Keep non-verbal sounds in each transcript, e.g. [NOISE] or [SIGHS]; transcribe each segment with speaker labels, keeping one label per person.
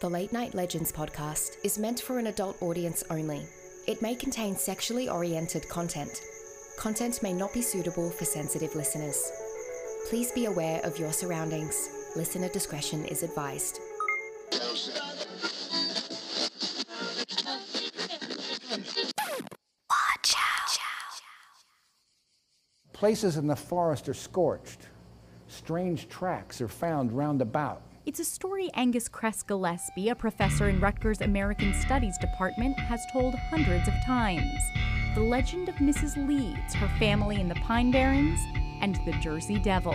Speaker 1: The Late Night Legends podcast is meant for an adult audience only. It may contain sexually oriented content. Content may not be suitable for sensitive listeners. Please be aware of your surroundings. Listener discretion is advised.
Speaker 2: Places in the forest are scorched. Strange tracks are found round about.
Speaker 3: It's a story Angus Kress Gillespie, a professor in Rutgers American Studies Department, has told hundreds of times. The legend of Mrs. Leeds, her family in the Pine Barrens, and the Jersey Devil.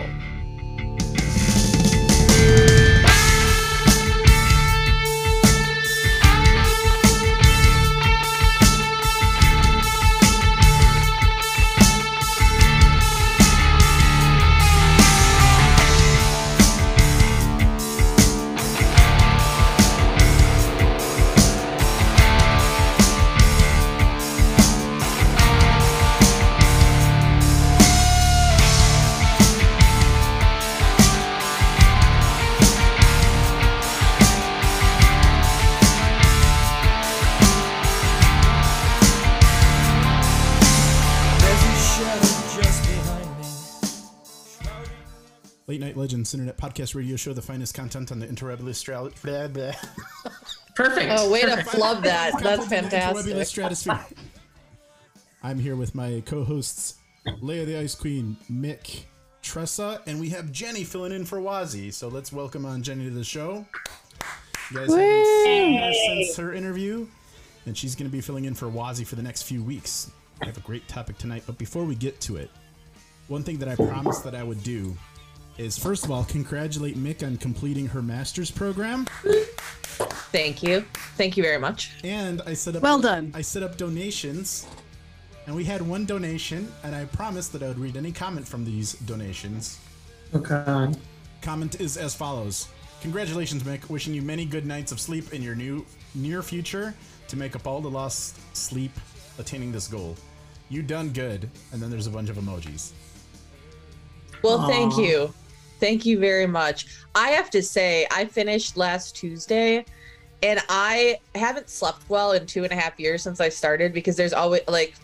Speaker 4: Late Internet Podcast Radio Show, the finest content on the interwebulous stra- blah, blah.
Speaker 5: Perfect.
Speaker 6: Oh, way to
Speaker 5: Perfect.
Speaker 6: flub that. That's
Speaker 4: Content on the interwebulous
Speaker 6: fantastic.
Speaker 4: stratosphere. I'm here with my co-hosts, Leia the Ice Queen, Mick, Tressa, and we have Jenny filling in for Wazi. So let's welcome on Jenny to the show. You guys haven't seen her since her interview, and she's going to be filling in for Wazi for the next few weeks. I have a great topic tonight, but before we get to it, one thing that I promised that I would do is first of all congratulate Mick on completing her master's program,
Speaker 6: Thank you. Thank you very much.
Speaker 4: and I set up
Speaker 7: Well done.
Speaker 4: I set up donations, and we had one donation, and I promised that I would read any comment from these donations.
Speaker 5: God.
Speaker 4: Comment is as follows: Congratulations, Mick. Wishing you many good nights of sleep in your new near future to make up all the lost sleep attaining this goal. You done good, and then there's a bunch of emojis.
Speaker 6: Well, thank you. Thank you very much. I have to say, I finished last Tuesday and I haven't slept well in two and a half years since I started because there's always like,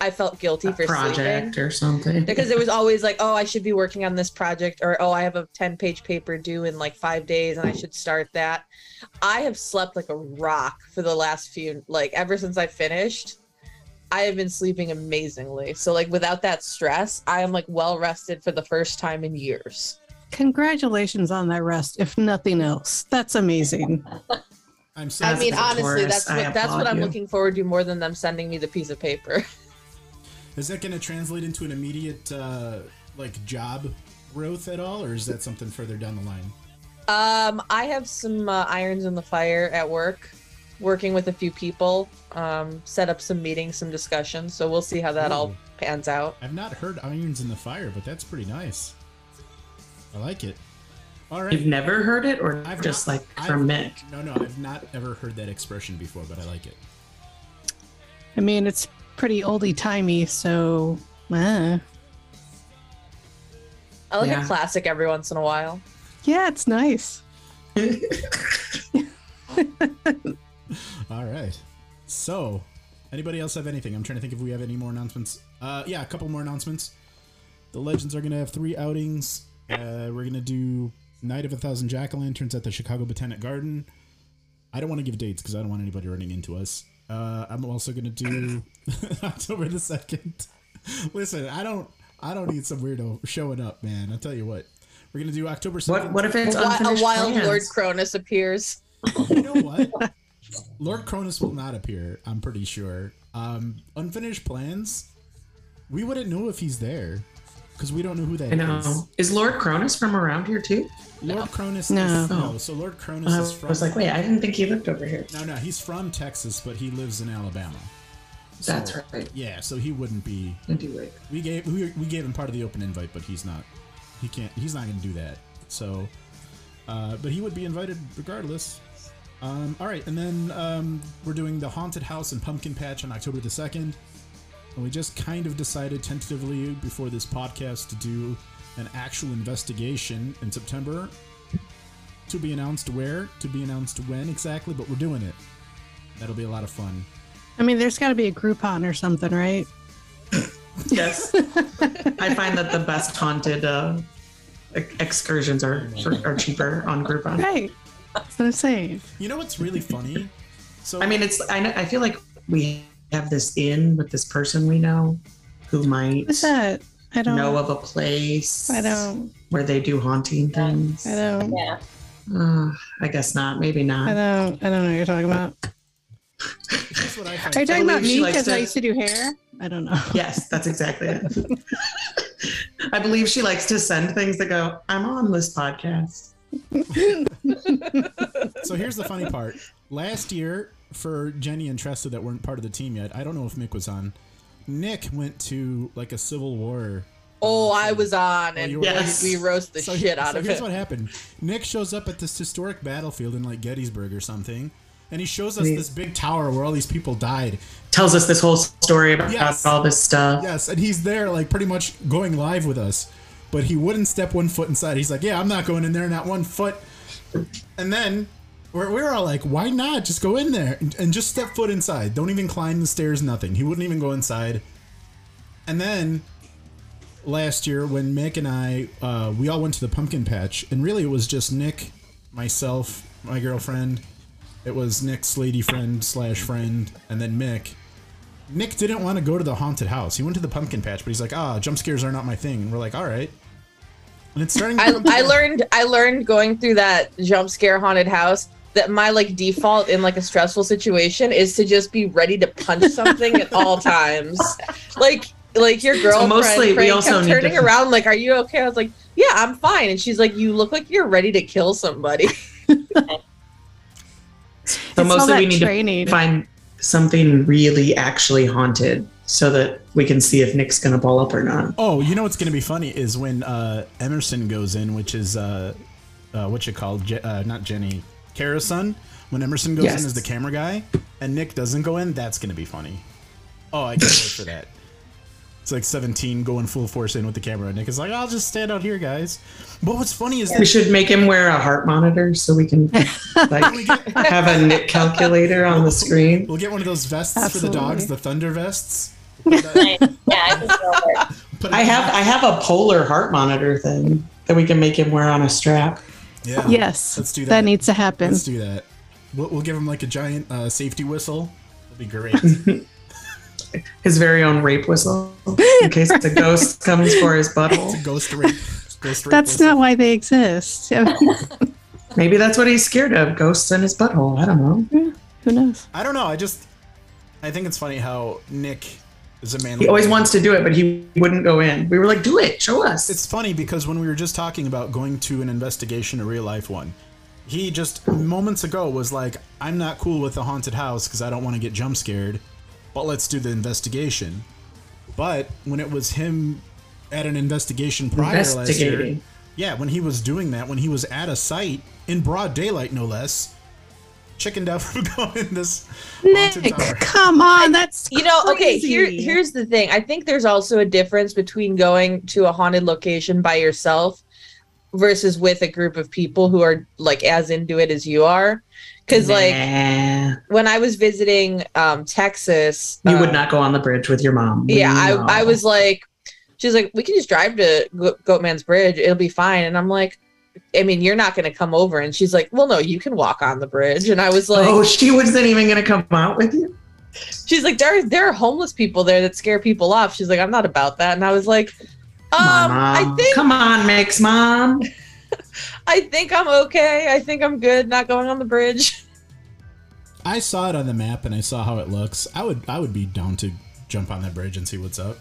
Speaker 6: I felt guilty
Speaker 5: A
Speaker 6: for sleeping.
Speaker 5: project or something.
Speaker 6: Because it was always like, oh, I should be working on this project, or oh, I have a 10 page paper due in like five days and I should start that. I have slept like a rock for the last few, like, ever since I finished. I have been sleeping amazingly. So, like, without that stress, I am like well rested for the first time in years.
Speaker 7: Congratulations on that rest, if nothing else. That's amazing.
Speaker 4: I'm so.
Speaker 6: I mean, honestly,
Speaker 5: Taurus.
Speaker 6: that's what that's what I'm
Speaker 5: you.
Speaker 6: looking forward to more than them sending me the piece of paper.
Speaker 4: is that going to translate into an immediate uh, like job growth at all, or is that something further down the line?
Speaker 6: Um, I have some uh, irons in the fire at work, working with a few people. Um, set up some meetings, some discussions. So we'll see how that all pans out.
Speaker 4: I've not heard irons in the fire, but that's pretty nice. I like it. All right.
Speaker 5: You've never heard it, or
Speaker 4: I've
Speaker 5: just
Speaker 4: not-
Speaker 5: like
Speaker 4: I've-
Speaker 5: from Mick?
Speaker 4: No, no, I've not ever heard that expression before, but I like it.
Speaker 7: I mean, it's pretty oldie timey, so uh,
Speaker 6: I like
Speaker 5: Yeah.
Speaker 6: a classic every once in a while.
Speaker 7: yeah, it's nice. [LAUGHS]
Speaker 4: All right. So, anybody else have anything? I'm trying to think if we have any more announcements. Uh, yeah, a couple more announcements. The Legends are going to have three outings. Uh, we're going to do Night of a Thousand Jack o' Lanterns at the Chicago Botanic Garden. I don't want to give dates because I don't want anybody running into us. Uh, I'm also going to do [LAUGHS] October the second. Listen, I don't, I don't need some weirdo showing up, man. I'll tell you what. We're going to do October second.
Speaker 5: What? What if it's
Speaker 6: A, wi- a wild
Speaker 5: plans?
Speaker 6: Lord Cronus appears.
Speaker 4: you know what? Lord Cronus will not appear. I'm pretty sure. Um, unfinished plans. We wouldn't know if he's there because we don't know who that
Speaker 5: I
Speaker 4: is.
Speaker 5: know. Is Lord Cronus from around here too?
Speaker 4: Lord Cronus.
Speaker 7: No.
Speaker 4: Is, no. So Lord Cronus
Speaker 5: I
Speaker 4: is from.
Speaker 5: I was like, wait, I didn't think he lived over here.
Speaker 4: no, no, he's from Texas, but he lives in Alabama.
Speaker 5: That's right.
Speaker 4: Yeah, so he wouldn't be.
Speaker 5: I do.
Speaker 4: We gave we, we gave him part of the open invite, but he's not. He can't. He's not going to do that. So, uh, but he would be invited regardless. Um, all right, and then um, we're doing the haunted house and pumpkin patch on October the second. And we just kind of decided tentatively before this podcast to do an actual investigation in September. To be announced where, to be announced when exactly, but we're doing it. That'll be a lot of fun.
Speaker 7: I mean, there's got to be a Groupon or something, right? [LAUGHS]
Speaker 5: Yes. I find that the best haunted uh, excursions are are cheaper on Groupon.
Speaker 7: Right. That's what I'm saying.
Speaker 4: You know what's really funny? [LAUGHS] So
Speaker 5: I mean, it's I, know, I feel like we have this in with this person we know who might
Speaker 7: What's that? I don't
Speaker 5: know of a place
Speaker 7: I don't.
Speaker 5: where they do haunting things.
Speaker 7: I don't.
Speaker 8: Yeah.
Speaker 5: Uh, I guess not. Maybe not.
Speaker 7: I
Speaker 5: not.
Speaker 7: don't. I don't know what you're talking about.
Speaker 4: here's what I find
Speaker 7: Are you talking about me
Speaker 5: likes
Speaker 7: because I used to do hair? I don't know.
Speaker 5: Yes, that's exactly it. [LAUGHS] [LAUGHS] I believe she likes to send things that go, I'm on this podcast.
Speaker 4: So here's the funny part. Last year, for Jenny and Tressa that weren't part of the team yet, I don't know if Mick was on. Nick went to like a Civil War.
Speaker 6: Uh, oh, I was on, oh, and
Speaker 4: you were-
Speaker 5: Yes.
Speaker 6: we roast the
Speaker 4: So-
Speaker 6: shit out
Speaker 4: so
Speaker 6: of
Speaker 4: here's
Speaker 6: it.
Speaker 4: what happened. Nick shows up at this historic battlefield in like Gettysburg or something, and he shows us
Speaker 5: He-
Speaker 4: this big tower where all these people died.
Speaker 5: Tells us this whole story about
Speaker 4: Yes.
Speaker 5: all this stuff.
Speaker 4: Yes, and he's there like pretty much going live with us, but he wouldn't step one foot inside. He's like, "Yeah, I'm not going in there, not one foot." And then we're, we're all like, "Why not? Just go in there and, and just step foot inside. Don't even climb the stairs. Nothing." He wouldn't even go inside. And then last year, when Mick and I, uh, we all went to the pumpkin patch, and really it was just Nick, myself, my girlfriend. It was Nick's lady friend slash friend, and then Mick. Nick didn't want to go to the haunted house. He went to the pumpkin patch, but he's like, ah, jump scares are not my thing. And we're like, all right. And it's starting. To
Speaker 6: I, I learned I learned going through that jump scare haunted house that my like default in like a stressful situation is to just be ready to punch something at all [LAUGHS] times. Like like your girlfriend
Speaker 5: mostly we
Speaker 6: Frank,
Speaker 5: also
Speaker 6: kept turning
Speaker 5: to-
Speaker 6: around like, "Are you okay?" I was like, "Yeah, I'm fine." And she's like, "You look like you're ready to kill somebody." [LAUGHS]
Speaker 5: So
Speaker 7: It's
Speaker 5: mostly we need
Speaker 7: training.
Speaker 5: to find something really actually haunted so that we can see if Nick's gonna ball up or not.
Speaker 4: Oh, you know what's going to be funny is when uh, Emerson goes in, which is uh, uh, what you call Je- uh, not Jenny, Kara's son. When Emerson goes
Speaker 5: Yes.
Speaker 4: in as the camera guy, and Nick doesn't go in, that's going to be funny. Oh, I can't wait for that. It's like 17 going full force in with the camera. and Nick is like, I'll just stand out here, guys. But what's funny is
Speaker 5: We should make him wear a heart monitor so we can [LAUGHS] like have a Nick calculator on the screen.
Speaker 4: we'll get one of those vests for the dogs, the thunder vests.
Speaker 8: Yeah, I can feel it.
Speaker 4: Put it
Speaker 5: I have I have a polar heart monitor thing that we can make him wear on a strap.
Speaker 4: Yeah.
Speaker 7: Yes.
Speaker 4: Let's do that.
Speaker 7: That needs to happen.
Speaker 4: Let's do that. We'll, we'll give him like a giant uh, safety whistle. That'd be great. [LAUGHS]
Speaker 5: His very own rape whistle [LAUGHS] in case the ghost comes for his butthole.
Speaker 4: Ghost rape. Ghost rape.
Speaker 7: That's
Speaker 4: whistle.
Speaker 7: not why they exist. [LAUGHS]
Speaker 5: Maybe that's what he's scared of, ghosts in his butthole. I don't know.
Speaker 7: Who knows?
Speaker 4: I don't know. I just, I think it's funny how Nick is a man.
Speaker 5: He always wants to do it, but he wouldn't go in. We were like, do it, show us.
Speaker 4: It's funny because when we were just talking about going to an investigation, a real life one, he just moments ago was like, "I'm not cool with the haunted house because I don't want to get jump scared, but let's do the investigation." But when it was him at an investigation prior last year, yeah, when he was doing that, when he was at a site in broad daylight, no less, chickened out [LAUGHS] from going in this
Speaker 7: Nick, come on. That's
Speaker 6: you know okay here here's the thing i think there's also a difference between going to a haunted location by yourself versus with a group of people who are like as into it as you are because like when i was visiting um texas
Speaker 5: you would
Speaker 6: uh,
Speaker 5: not go on the bridge with your mom.
Speaker 6: yeah
Speaker 5: No.
Speaker 6: I, I was like she's like we can just drive to goatman's bridge it'll be fine and i'm like i mean you're not going to come over and she's like well no you can walk on the bridge and i was like
Speaker 5: oh, she wasn't even gonna come out with you.
Speaker 6: she's like there there are homeless people there that scare people off she's like i'm not about that and i was like um
Speaker 5: on,
Speaker 6: i think
Speaker 5: Come on, Mix mom. [LAUGHS]
Speaker 6: i think i'm okay i think i'm good not going on the bridge [LAUGHS]
Speaker 4: I saw it on the map and I saw how it looks. I would I would be down to jump on that bridge and see what's up.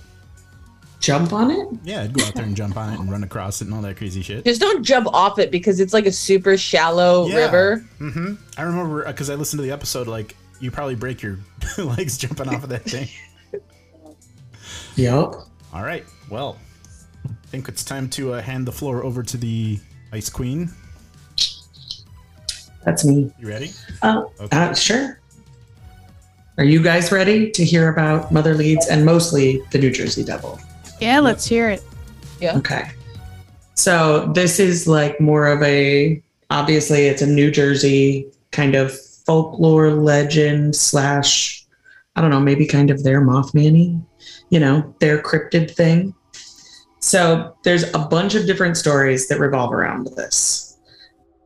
Speaker 5: Jump on it.
Speaker 4: Yeah, I'd go out there and jump on it and run across it and all that crazy shit.
Speaker 6: just don't jump off it because it's like a super shallow
Speaker 4: Yeah.
Speaker 6: river
Speaker 4: hmm I remember because I listened to the episode. Like you probably break your [LAUGHS] legs jumping off of that thing. [LAUGHS]
Speaker 5: Yep.
Speaker 4: All right. Well, I think it's time to uh, hand the floor over to the Ice Queen.
Speaker 5: That's me.
Speaker 4: You ready?
Speaker 5: Uh,
Speaker 4: Okay.
Speaker 5: uh, sure. Are you guys ready to hear about Mother Leeds and mostly the New Jersey Devil?
Speaker 7: Yeah, let's hear it. Yeah.
Speaker 5: Okay. So this is like more of a obviously it's a New Jersey kind of folklore legend slash, I don't know, maybe kind of their Mothman you know, their cryptid thing. So there's a bunch of different stories that revolve around this.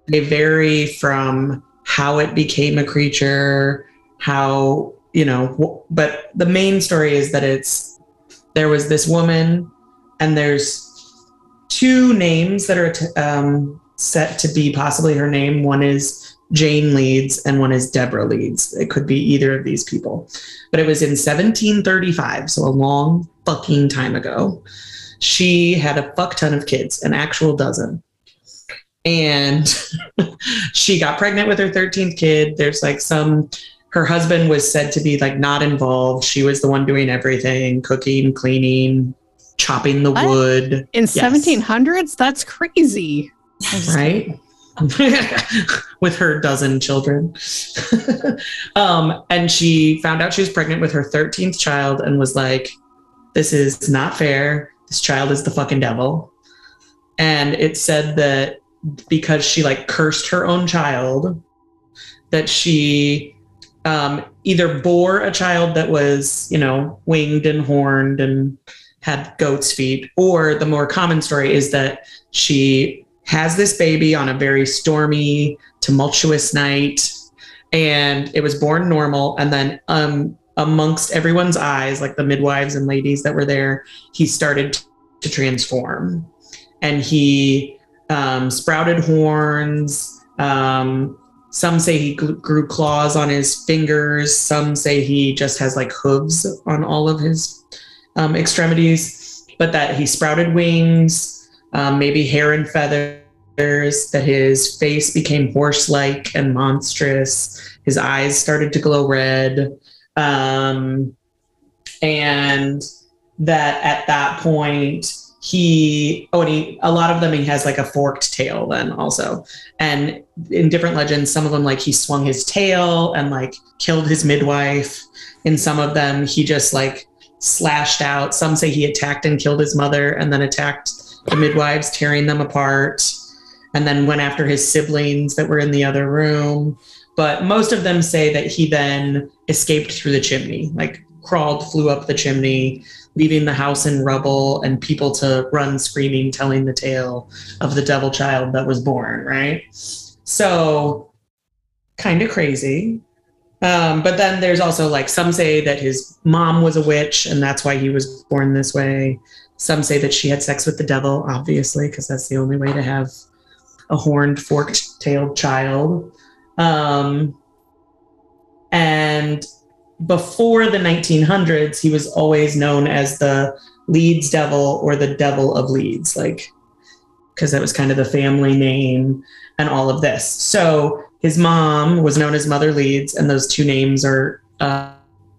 Speaker 5: They vary from how it became a creature, how, you know, but the main story is that it's there was this woman and there's two names that are um, set to be possibly her name. One is Jane Leeds and one is Deborah Leeds. It could be either of these people. But it was in 1735, so a long fucking time ago. She had a fuck ton of kids, an actual dozen. And [LAUGHS] she got pregnant with her 13th kid. There's like some, her husband was said to be like not involved. She was the one doing everything cooking, cleaning, chopping the
Speaker 7: What?
Speaker 5: wood.
Speaker 7: In
Speaker 5: Yes.
Speaker 7: 1700s? That's crazy.
Speaker 5: right? [LAUGHS] with her dozen children. [LAUGHS] um, and she found out she was pregnant with her 13th child and was like, This is not fair. This child is the fucking devil. And it said that because she like cursed her own child, that she um, either bore a child that was, you know, winged and horned and had goat's feet, or the more common story is that she has this baby on a very stormy, tumultuous night, and it was born normal. And then, um, amongst everyone's eyes, like the midwives and ladies that were there, he started to transform, and he um, sprouted horns. Um, some say he grew claws on his fingers. Some say he just has like hooves on all of his um, extremities, but that he sprouted wings, um, maybe hair and feathers, that his face became horse like and monstrous. His eyes started to glow red. Um, and that at that point, he, oh, and he, a lot of them, he has like a forked tail then also. And in different legends, some of them, like he swung his tail and like killed his midwife. In some of them, he just like slashed out. Some say he attacked and killed his mother and then attacked the midwives, tearing them apart, and then went after his siblings that were in the other room. But most of them say that he then escaped through the chimney, like crawled, flew up the chimney, leaving the house in rubble and people to run screaming, telling the tale of the devil child that was born, right? So, kind of crazy. Um, but then there's also like some say that his mom was a witch and that's why he was born this way. Some say that she had sex with the devil, obviously, because that's the only way to have a horned, forked tailed child. Um, and before the 1900s, he was always known as the Leeds Devil or the Devil of Leeds, like, because that was kind of the family name and all of this. So his mom was known as Mother Leeds, and those two names are uh,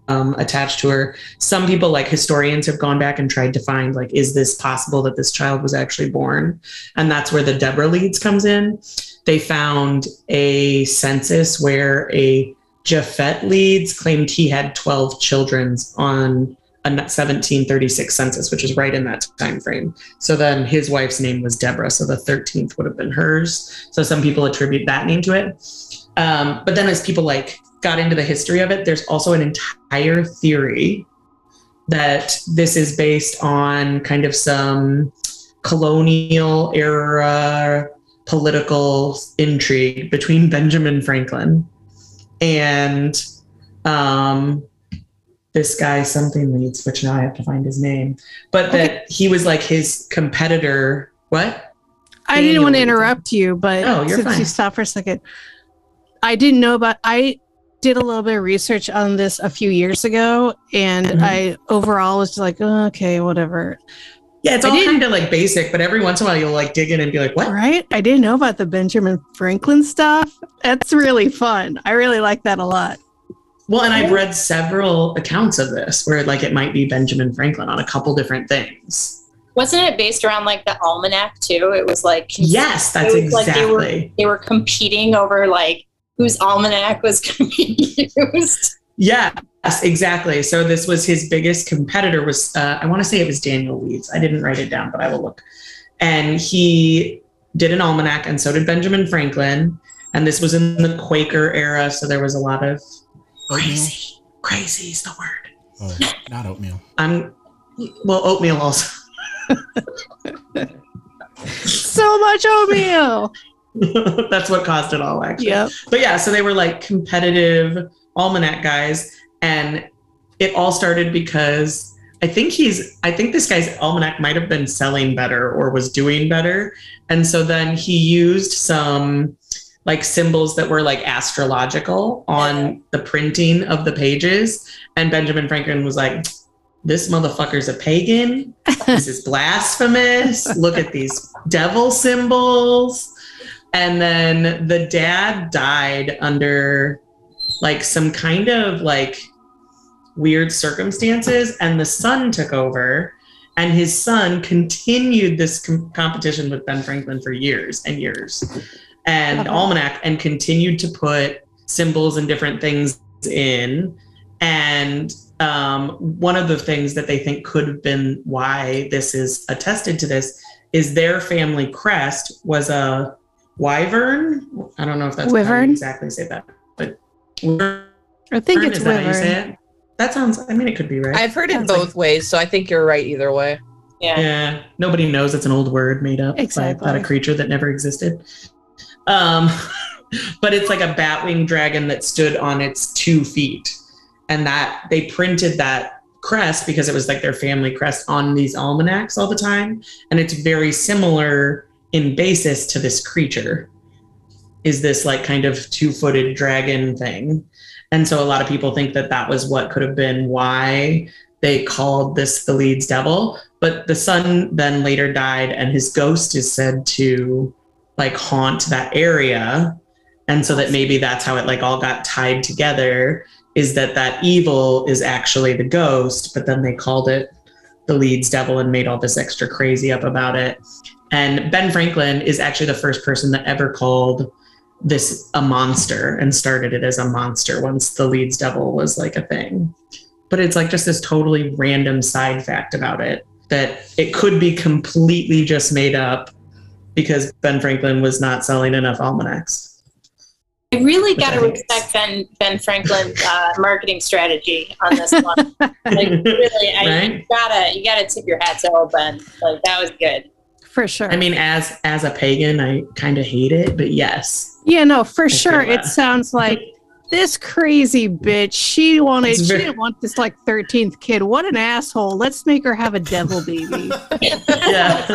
Speaker 5: um, attached to her. Some people, like historians, have gone back and tried to find, like, is this possible that this child was actually born? And that's where the Deborah Leeds comes in. They found a census where a Japhet Leeds claimed he had 12 children on a 1736 census, which is right in that time frame. So then his wife's name was Deborah, so the 13th would have been hers. So some people attribute that name to it. Um, but then as people like got into the history of it, there's also an entire theory that this is based on kind of some colonial era political intrigue between Benjamin Franklin and um, this guy something Leeds, which now I have to find his name, but that he was like his competitor. What?
Speaker 7: I didn't want to interrupt you, but
Speaker 5: Oh, you're
Speaker 7: since
Speaker 5: fine.
Speaker 7: you stopped for a second, I didn't know about. I did a little bit of research on this a few years ago, and
Speaker 5: Mhm.
Speaker 7: I overall was like, oh, okay, whatever.
Speaker 5: Yeah, it's all
Speaker 7: didn't-
Speaker 5: kind of like basic, but every once in a while you'll like dig in and be like, what?
Speaker 7: Right? I didn't know about the Benjamin Franklin stuff. That's really fun. I really like that a lot.
Speaker 5: Well, and I've read several accounts of this where like it might be Benjamin Franklin on a couple different things.
Speaker 8: Wasn't it based around like the almanac too? It was like
Speaker 5: Yes, that's
Speaker 8: it was like they were
Speaker 5: exactly.
Speaker 8: they were competing over like whose almanac was [LAUGHS] going to be used.
Speaker 5: Yeah, yes, exactly. So this was his biggest competitor was uh, I want to say it was Daniel Leeds. I didn't write it down, but I will look. And he did an almanac, and so did Benjamin Franklin. And this was in the Quaker era, so there was a lot of crazy. Crazy is the word.
Speaker 4: Oh, not oatmeal.
Speaker 5: I'm well, oatmeal also.
Speaker 7: So much oatmeal. [LAUGHS]
Speaker 5: That's what caused it all, actually.
Speaker 7: Yep.
Speaker 5: But yeah, so they were like competitive almanac guys, and it all started because I think he's I think this guy's almanac might have been selling better or was doing better. And so then he used some like symbols that were like astrological on the printing of the pages. And Benjamin Franklin was like, this motherfucker's a pagan. This is blasphemous. Look at these devil symbols. And then the dad died under like some kind of like weird circumstances and the son took over and his son continued this com- competition with ben franklin for years and years. And almanac and continued to put symbols and different things in. And um, one of the things that they think could have been why this is attested to this is their family crest was a wyvern. I don't know if that's how you
Speaker 7: Wyvern?
Speaker 5: exactly say that
Speaker 7: I think it's
Speaker 5: is that how you say
Speaker 7: wyvern.
Speaker 5: it? That sounds. I mean, it could be right.
Speaker 6: I've heard it
Speaker 7: Sounds like-
Speaker 6: both ways, so I think you're right either way.
Speaker 8: Yeah.
Speaker 5: yeah. Nobody knows it's an old word made up by-
Speaker 7: Exactly.
Speaker 5: about a creature that never existed. Um, [LAUGHS] but it's like a batwing dragon that stood on its two feet, and that they printed that crest because it was like their family crest on these almanacs all the time, and it's very similar in basis to this creature. Is this like kind of two-footed dragon thing? And so a lot of people think that that was what could have been why they called this the Leeds Devil. But the son then later died, and his ghost is said to like haunt that area. And so that maybe that's how it like all got tied together is that that evil is actually the ghost, but then they called it the Leeds Devil and made all this extra crazy up about it. And Ben Franklin is actually the first person that ever called this a monster and started it as a monster once the Leeds Devil was like a thing. But it's like just this totally random side fact about it that it could be completely just made up because Ben Franklin was not selling enough almanacs.
Speaker 8: I really got to respect Ben Ben Franklin's uh, marketing strategy on this one. [LAUGHS] like really, I
Speaker 5: Right?
Speaker 8: you gotta you gotta tip your hat to old Ben. Like that was good.
Speaker 7: For sure.
Speaker 5: I mean, as as a pagan, I kind of hate it, but yes,
Speaker 7: yeah, no, for
Speaker 5: feel
Speaker 7: sure. It sounds like this crazy bitch. She wanted.
Speaker 5: It's
Speaker 7: She didn't want this like thirteenth kid. What an asshole. Let's make her have a devil baby. [LAUGHS]
Speaker 5: yeah.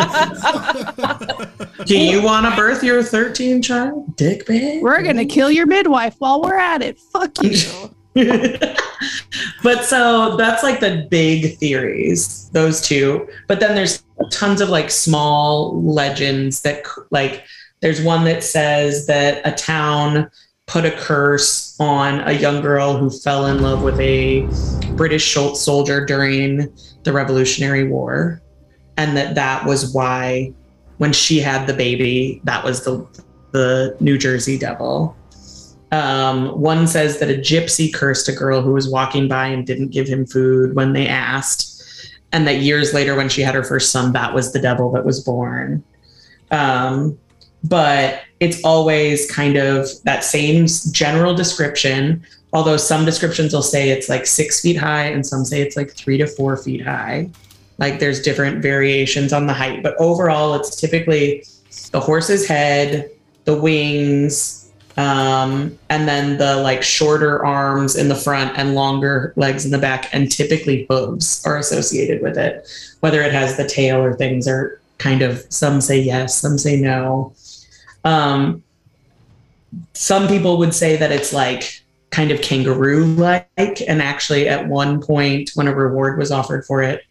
Speaker 5: Do you want to birth your 13 child, dick bag?
Speaker 7: We're gonna kill your midwife while we're at it. Fuck you. [LAUGHS]
Speaker 5: but so that's like the big theories, those two. But then there's tons of like small legends that like there's one that says that a town put a curse on a young girl who fell in love with a British soldier during the Revolutionary War and that that was why when she had the baby that was the the New Jersey devil. Um, one says that a gypsy cursed a girl who was walking by and didn't give him food when they asked, and that years later, when she had her first son, that was the devil that was born. Um, but it's always kind of that same general description, although some descriptions will say it's like six feet high and some say it's like three to four feet high. Like there's different variations on the height, but overall, it's typically the horse's head, the wings, um, and then the like shorter arms in the front and longer legs in the back, and typically hooves are associated with it. Whether it has the tail or things are kind of some say yes, some say no. Um, some people would say that it's like kind of kangaroo like, and actually, at one point, when a reward was offered for it,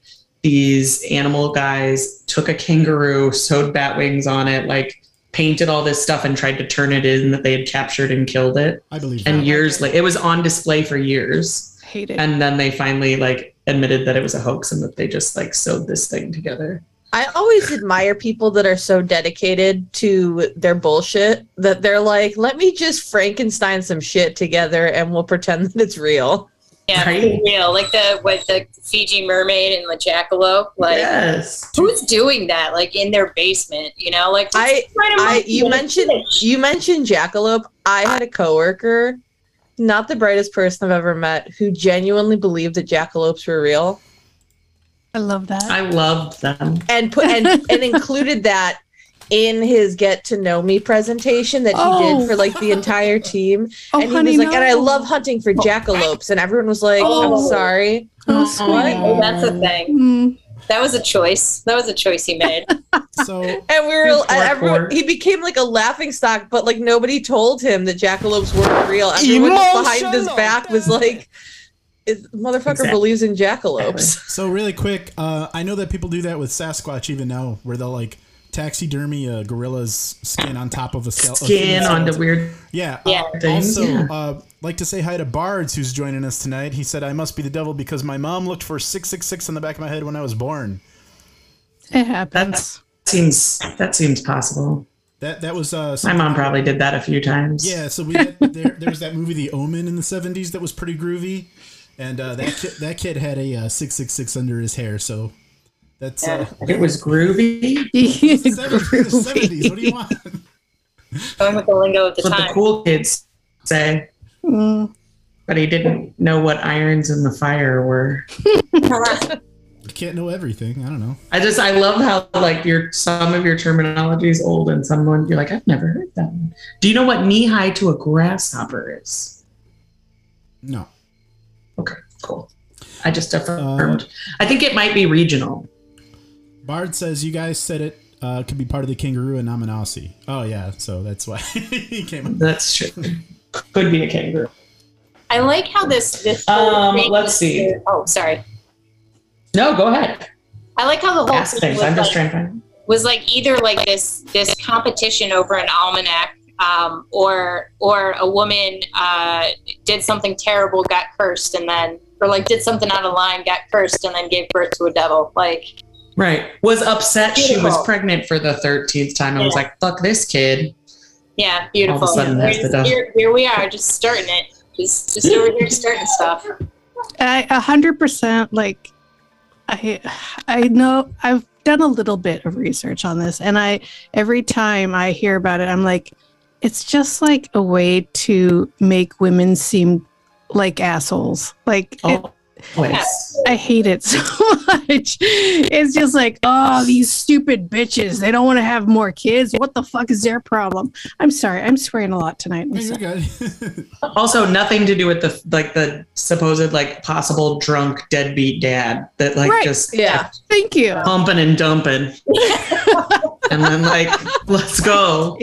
Speaker 5: these animal guys took a kangaroo, sewed bat wings on it, like painted all this stuff and tried to turn it in that they had captured and killed it.
Speaker 4: I believe
Speaker 5: And
Speaker 4: that.
Speaker 5: years later, it was on display for years.
Speaker 7: Hate it.
Speaker 5: And then they finally like admitted that it was a hoax and that they just like sewed this thing together.
Speaker 6: I always admire people that are so dedicated to their bullshit that they're like, let me just Frankenstein some shit together and we'll pretend that it's real.
Speaker 8: Yeah,
Speaker 5: Right?
Speaker 8: for real. Like the with the Fiji mermaid and the jackalope. Like
Speaker 5: yes.
Speaker 8: who's doing that? Like in their basement, you know? Like
Speaker 6: I,
Speaker 8: the point of
Speaker 6: I, you mentioned,
Speaker 8: fish?
Speaker 6: you mentioned jackalope. I had a coworker, not the brightest person I've ever met, who genuinely believed that jackalopes were real
Speaker 7: I love that.
Speaker 5: I loved them.
Speaker 6: and put and, and [LAUGHS] included that in his get to know me presentation that he
Speaker 7: Oh.
Speaker 6: did for like the entire team. [LAUGHS]
Speaker 7: oh,
Speaker 6: and he
Speaker 7: honey,
Speaker 6: was like, and I love hunting for jackalopes. And everyone was like,
Speaker 8: Oh.
Speaker 6: I'm sorry.
Speaker 7: Oh,
Speaker 5: Oh.
Speaker 8: Oh, that's a thing.
Speaker 7: Mm.
Speaker 8: That was a choice. That was a choice he made. [LAUGHS]
Speaker 4: So
Speaker 6: And we were, everyone, he became like a laughing stock, but like nobody told him that jackalopes weren't real. Everyone just behind his back was like, "Is- motherfucker
Speaker 5: Exactly.
Speaker 6: believes in jackalopes.
Speaker 4: so really quick, uh, I know that people do that with Sasquatch even now, where they'll like taxidermy a gorilla's skin on top of a skeleton.
Speaker 5: Skin on the weird
Speaker 4: Yeah.
Speaker 8: Yeah.
Speaker 4: uh, also,
Speaker 5: yeah.
Speaker 4: uh, like to say hi to Bards, who's joining us tonight. He said, "I must be the devil because my mom looked for six six six on the back of my head when I was born."
Speaker 7: It happens.
Speaker 5: That seems that seems possible.
Speaker 4: That that was uh,
Speaker 5: My mom probably did that a few times.
Speaker 4: Yeah, so we had, there, there was that movie The Omen in the '70s that was pretty groovy, and uh, that kid, that kid had a uh, six six six under his hair. So that's uh,
Speaker 5: It was groovy. [LAUGHS]
Speaker 4: it's the 70s, 70s. What do you want? [LAUGHS]
Speaker 8: Going with the lingo of the
Speaker 5: That's what
Speaker 8: time.
Speaker 5: the cool kids say.
Speaker 7: Mm.
Speaker 5: But he didn't know what irons in the fire were.
Speaker 4: You can't know everything. I don't know.
Speaker 5: I just I love how like your some of your terminology is old and someone you're like I've never heard that one. Do you know what knee high to a grasshopper is?
Speaker 4: No.
Speaker 5: Okay, cool. I just affirmed. I think it might be regional.
Speaker 4: Bard says you guys said it uh, could be part of the kangaroo and Namanasi. Oh yeah, so that's why [LAUGHS] he came up.
Speaker 5: That's true. Could be a kangaroo.
Speaker 8: I like how this this
Speaker 5: Um, let's
Speaker 8: was-
Speaker 5: see.
Speaker 8: Oh, sorry.
Speaker 5: No, go ahead.
Speaker 8: I like how the whole
Speaker 5: Ask
Speaker 8: thing was
Speaker 5: I'm just
Speaker 8: like,
Speaker 5: trying to find.
Speaker 8: was like either like this this competition over an almanac um, or or a woman uh, did something terrible got cursed and then or like did something out of line got cursed and then gave birth to a devil like.
Speaker 5: Right. Was upset. She was pregnant for the 13th time and was like, fuck this kid.
Speaker 8: yeah beautiful.
Speaker 5: sudden
Speaker 8: We're
Speaker 5: has the
Speaker 8: just-
Speaker 5: devil.
Speaker 8: here, here we are just starting it. Just just over here starting stuff.
Speaker 7: I a hundred percent like I I know I've done a little bit of research on this and I every time I hear about it I'm like it's just like a way to make women seem like assholes. Like oh, it,
Speaker 5: Oh, always.
Speaker 7: I hate it [LAUGHS] so much. It's just like, oh, these stupid bitches. They don't want to have more kids. What the fuck is their problem? I'm sorry. I'm swearing a lot tonight.
Speaker 4: Hey, you're good. [LAUGHS]
Speaker 5: Also, nothing to do with the like the supposed like possible drunk deadbeat dad that like
Speaker 7: Right.
Speaker 5: just
Speaker 6: Yeah.
Speaker 7: Thank you.
Speaker 5: pumping and dumping, [LAUGHS] and then like let's go.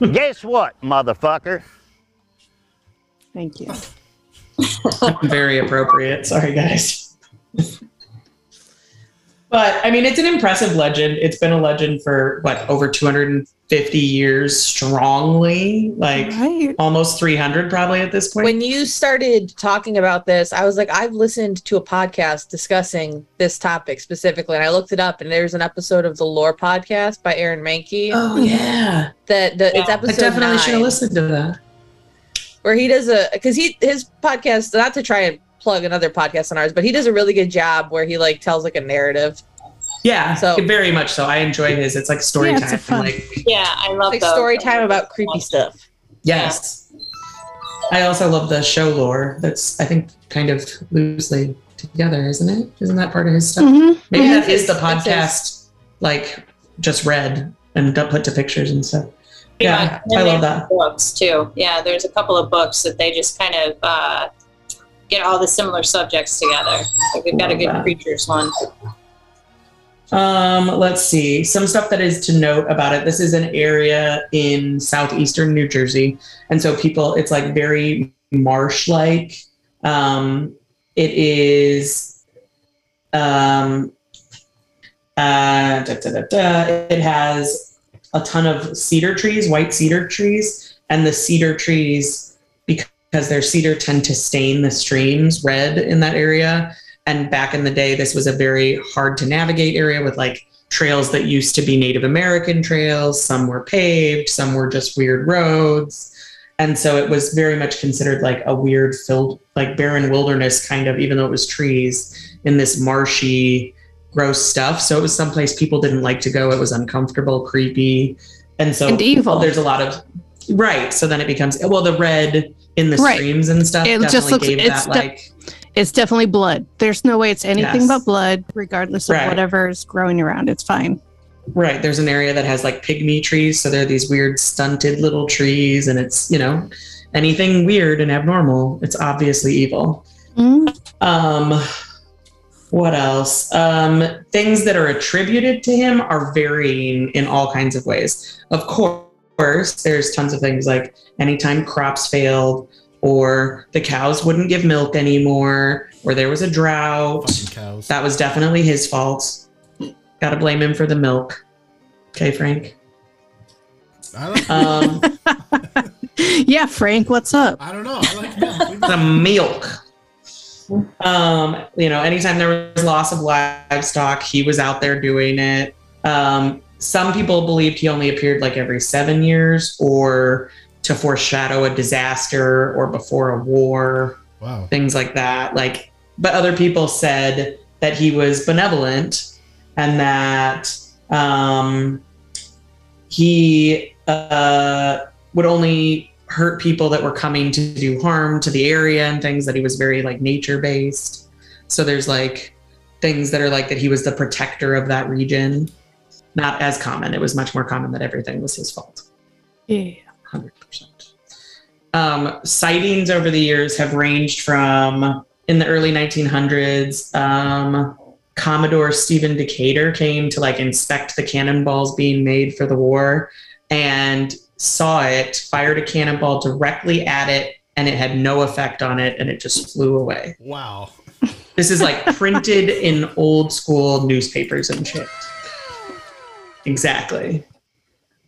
Speaker 9: Guess what, motherfucker?
Speaker 7: Thank you. [LAUGHS]
Speaker 5: Very appropriate. Sorry, guys. But I mean, it's an impressive legend. It's been a legend for what over 250 years strongly, like
Speaker 7: Right.
Speaker 5: almost 300 probably at this point.
Speaker 6: When you started talking about this, I was like, I've listened to a podcast discussing this topic specifically, and I looked it up, and there's an episode of the Lore podcast by Aaron Mahnke
Speaker 5: oh yeah,
Speaker 6: that the, it's
Speaker 8: Yeah.
Speaker 5: I
Speaker 6: episode
Speaker 5: definitely should have listened to that.
Speaker 6: where he does a because he his podcast not to try and plug another podcast on ours, but he does a really good job where he like tells like a narrative,
Speaker 5: Yeah,
Speaker 6: So-
Speaker 5: very much so. I enjoy his. It's like story
Speaker 7: Yeah, it's
Speaker 5: time.
Speaker 7: fun-
Speaker 5: Like
Speaker 8: yeah i love
Speaker 6: like
Speaker 8: those.
Speaker 6: story time about creepy stuff.
Speaker 5: yes. I also love the show lore. That's I think kind of loosely together, isn't it? Isn't that part of his stuff?
Speaker 7: Mhm.
Speaker 5: Maybe
Speaker 6: Yeah,
Speaker 5: that is the
Speaker 6: it's- it's
Speaker 5: podcast, like just read and got put to pictures and stuff.
Speaker 8: Pretty
Speaker 5: Yeah.
Speaker 8: And
Speaker 5: I love that.
Speaker 8: Books too. Yeah, there's a couple of books that they just kind of uh, get all the similar subjects together. Like we've got a good creatures one.
Speaker 5: Um, let's see some stuff that is to note about it. This is an area in southeastern New Jersey, and so people, it's like very marsh-like. Um, it is, um, uh, da, da, da. it has a ton of cedar trees, white cedar trees, and the cedar trees because they're cedar tend to stain the streams red in that area. And back in the day, this was a very hard to navigate area with like trails that used to be Native American trails. Some were paved, some were just weird roads. and so it was very much considered like a weird filled like barren wilderness kind of even though it was trees in this marshy gross stuff so it was someplace people didn't like to go it was uncomfortable creepy and so
Speaker 7: And evil.
Speaker 5: there's a lot of right so then it becomes well the red in the
Speaker 7: Right.
Speaker 5: streams and stuff
Speaker 7: It just looks- it's
Speaker 5: that
Speaker 7: de-
Speaker 5: like
Speaker 7: It's definitely blood. There's no way it's anything
Speaker 5: Yes.
Speaker 7: but blood, regardless of
Speaker 5: Right.
Speaker 7: whatever's growing around. It's fine.
Speaker 5: Right. There's an area that has like pygmy trees. So they're these weird stunted little trees. And it's, you know, anything weird and abnormal, it's obviously evil.
Speaker 7: Mm.
Speaker 5: Um, what else? Um, things that are attributed to him are varying in all kinds of ways. Of course, there's tons of things like anytime crops failed, or the cows wouldn't give milk anymore, or there was a drought.
Speaker 4: Cows.
Speaker 5: That was definitely his fault. Got to blame him for the milk. Okay, Frank.
Speaker 4: I like.
Speaker 5: Um, [LAUGHS]
Speaker 7: Yeah, Frank, what's up?
Speaker 4: I don't know. I like milk. [LAUGHS]
Speaker 5: the milk. Um, you know, anytime there was loss of livestock, he was out there doing it. Um, some people believed he only appeared like every seven years or to foreshadow a disaster or before a war,
Speaker 4: Wow.
Speaker 5: things like that. Like, but other people said that he was benevolent and that um, he uh, would only hurt people that were coming to do harm to the area and things that he was very like nature based so there's like things that are like that he was the protector of that region not as common it was much more common that everything was his fault
Speaker 7: Yeah.
Speaker 5: 100% um, sightings over the years have ranged from in the early 1900s um, commodore stephen decatur came to like inspect the cannonballs being made for the war and saw it fired a cannonball directly at it and it had no effect on it and it just flew away
Speaker 4: Wow.
Speaker 5: this is like printed in old school newspapers and shit. Exactly.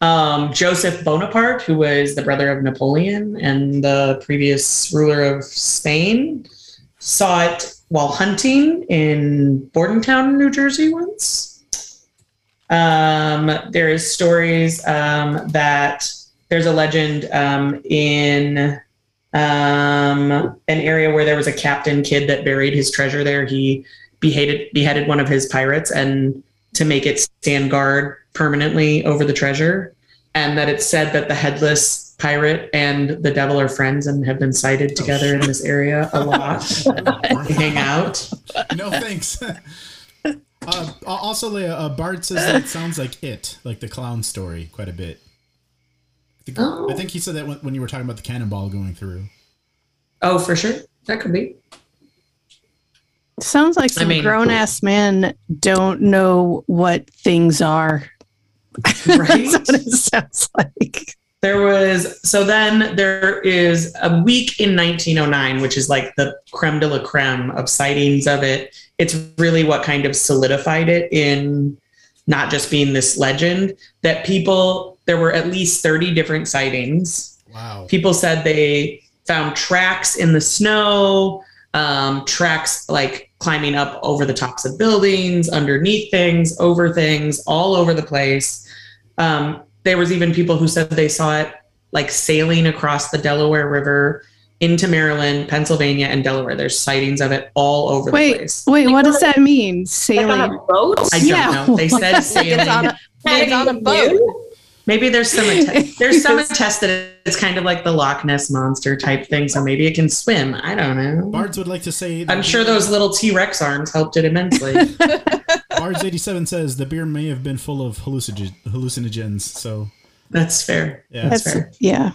Speaker 5: Um, Joseph Bonaparte, who was the brother of Napoleon and the previous ruler of Spain, saw it while hunting in Bordentown, New Jersey once. Um, there is stories um, that there's a legend um, in um, an area where there was a captain Kidd that buried his treasure there. He beheaded beheaded one of his pirates and to make it stand guard permanently over the treasure. And that it's said that the headless pirate and the devil are friends and have been sighted together in this area a lot. [LAUGHS] They hang out.
Speaker 4: no thanks. [LAUGHS] uh, also, Leah, uh, Bard says that it sounds like it, like the clown story, quite a bit. I think,
Speaker 5: Oh.
Speaker 4: I think he said that when, when you were talking about the cannonball going through.
Speaker 5: Oh, for sure. That could be.
Speaker 7: Sounds like
Speaker 5: I
Speaker 7: some
Speaker 5: mean-
Speaker 7: grown ass men don't know what things are. [LAUGHS]
Speaker 5: Right?
Speaker 7: That's what it sounds like.
Speaker 5: There was so then there is a week in 1909, which is like the creme de la creme of sightings of it. It's really what kind of solidified it in not just being this legend that people there were at least 30 different sightings.
Speaker 4: Wow.
Speaker 5: People said they found tracks in the snow, um, tracks like climbing up over the tops of buildings, underneath things, over things, all over the place. Um, there was even people who said they saw it like sailing across the Delaware River into Maryland, Pennsylvania, and Delaware. There's sightings of it all over the
Speaker 7: Wait,
Speaker 5: place.
Speaker 7: wait, what does that mean?
Speaker 8: Like
Speaker 7: Sailing?
Speaker 8: on a boat?
Speaker 5: I don't
Speaker 7: Yeah.
Speaker 5: know. They [LAUGHS] said
Speaker 6: Like
Speaker 5: sailing.
Speaker 6: it's on a, like it's on a [LAUGHS] boat.
Speaker 5: Maybe there's some att- there's [LAUGHS] some attest that it's kind of like the Loch Ness monster type thing, so maybe it can swim. I don't know.
Speaker 4: Bards would like to say. that
Speaker 5: I'm sure those little T Rex arms helped it immensely. [LAUGHS]
Speaker 4: Bards eighty seven says the beer may have been full of hallucinogen, hallucinogens. So
Speaker 5: That's fair.
Speaker 4: yeah,
Speaker 5: That's
Speaker 7: That's
Speaker 5: fair.
Speaker 7: yeah.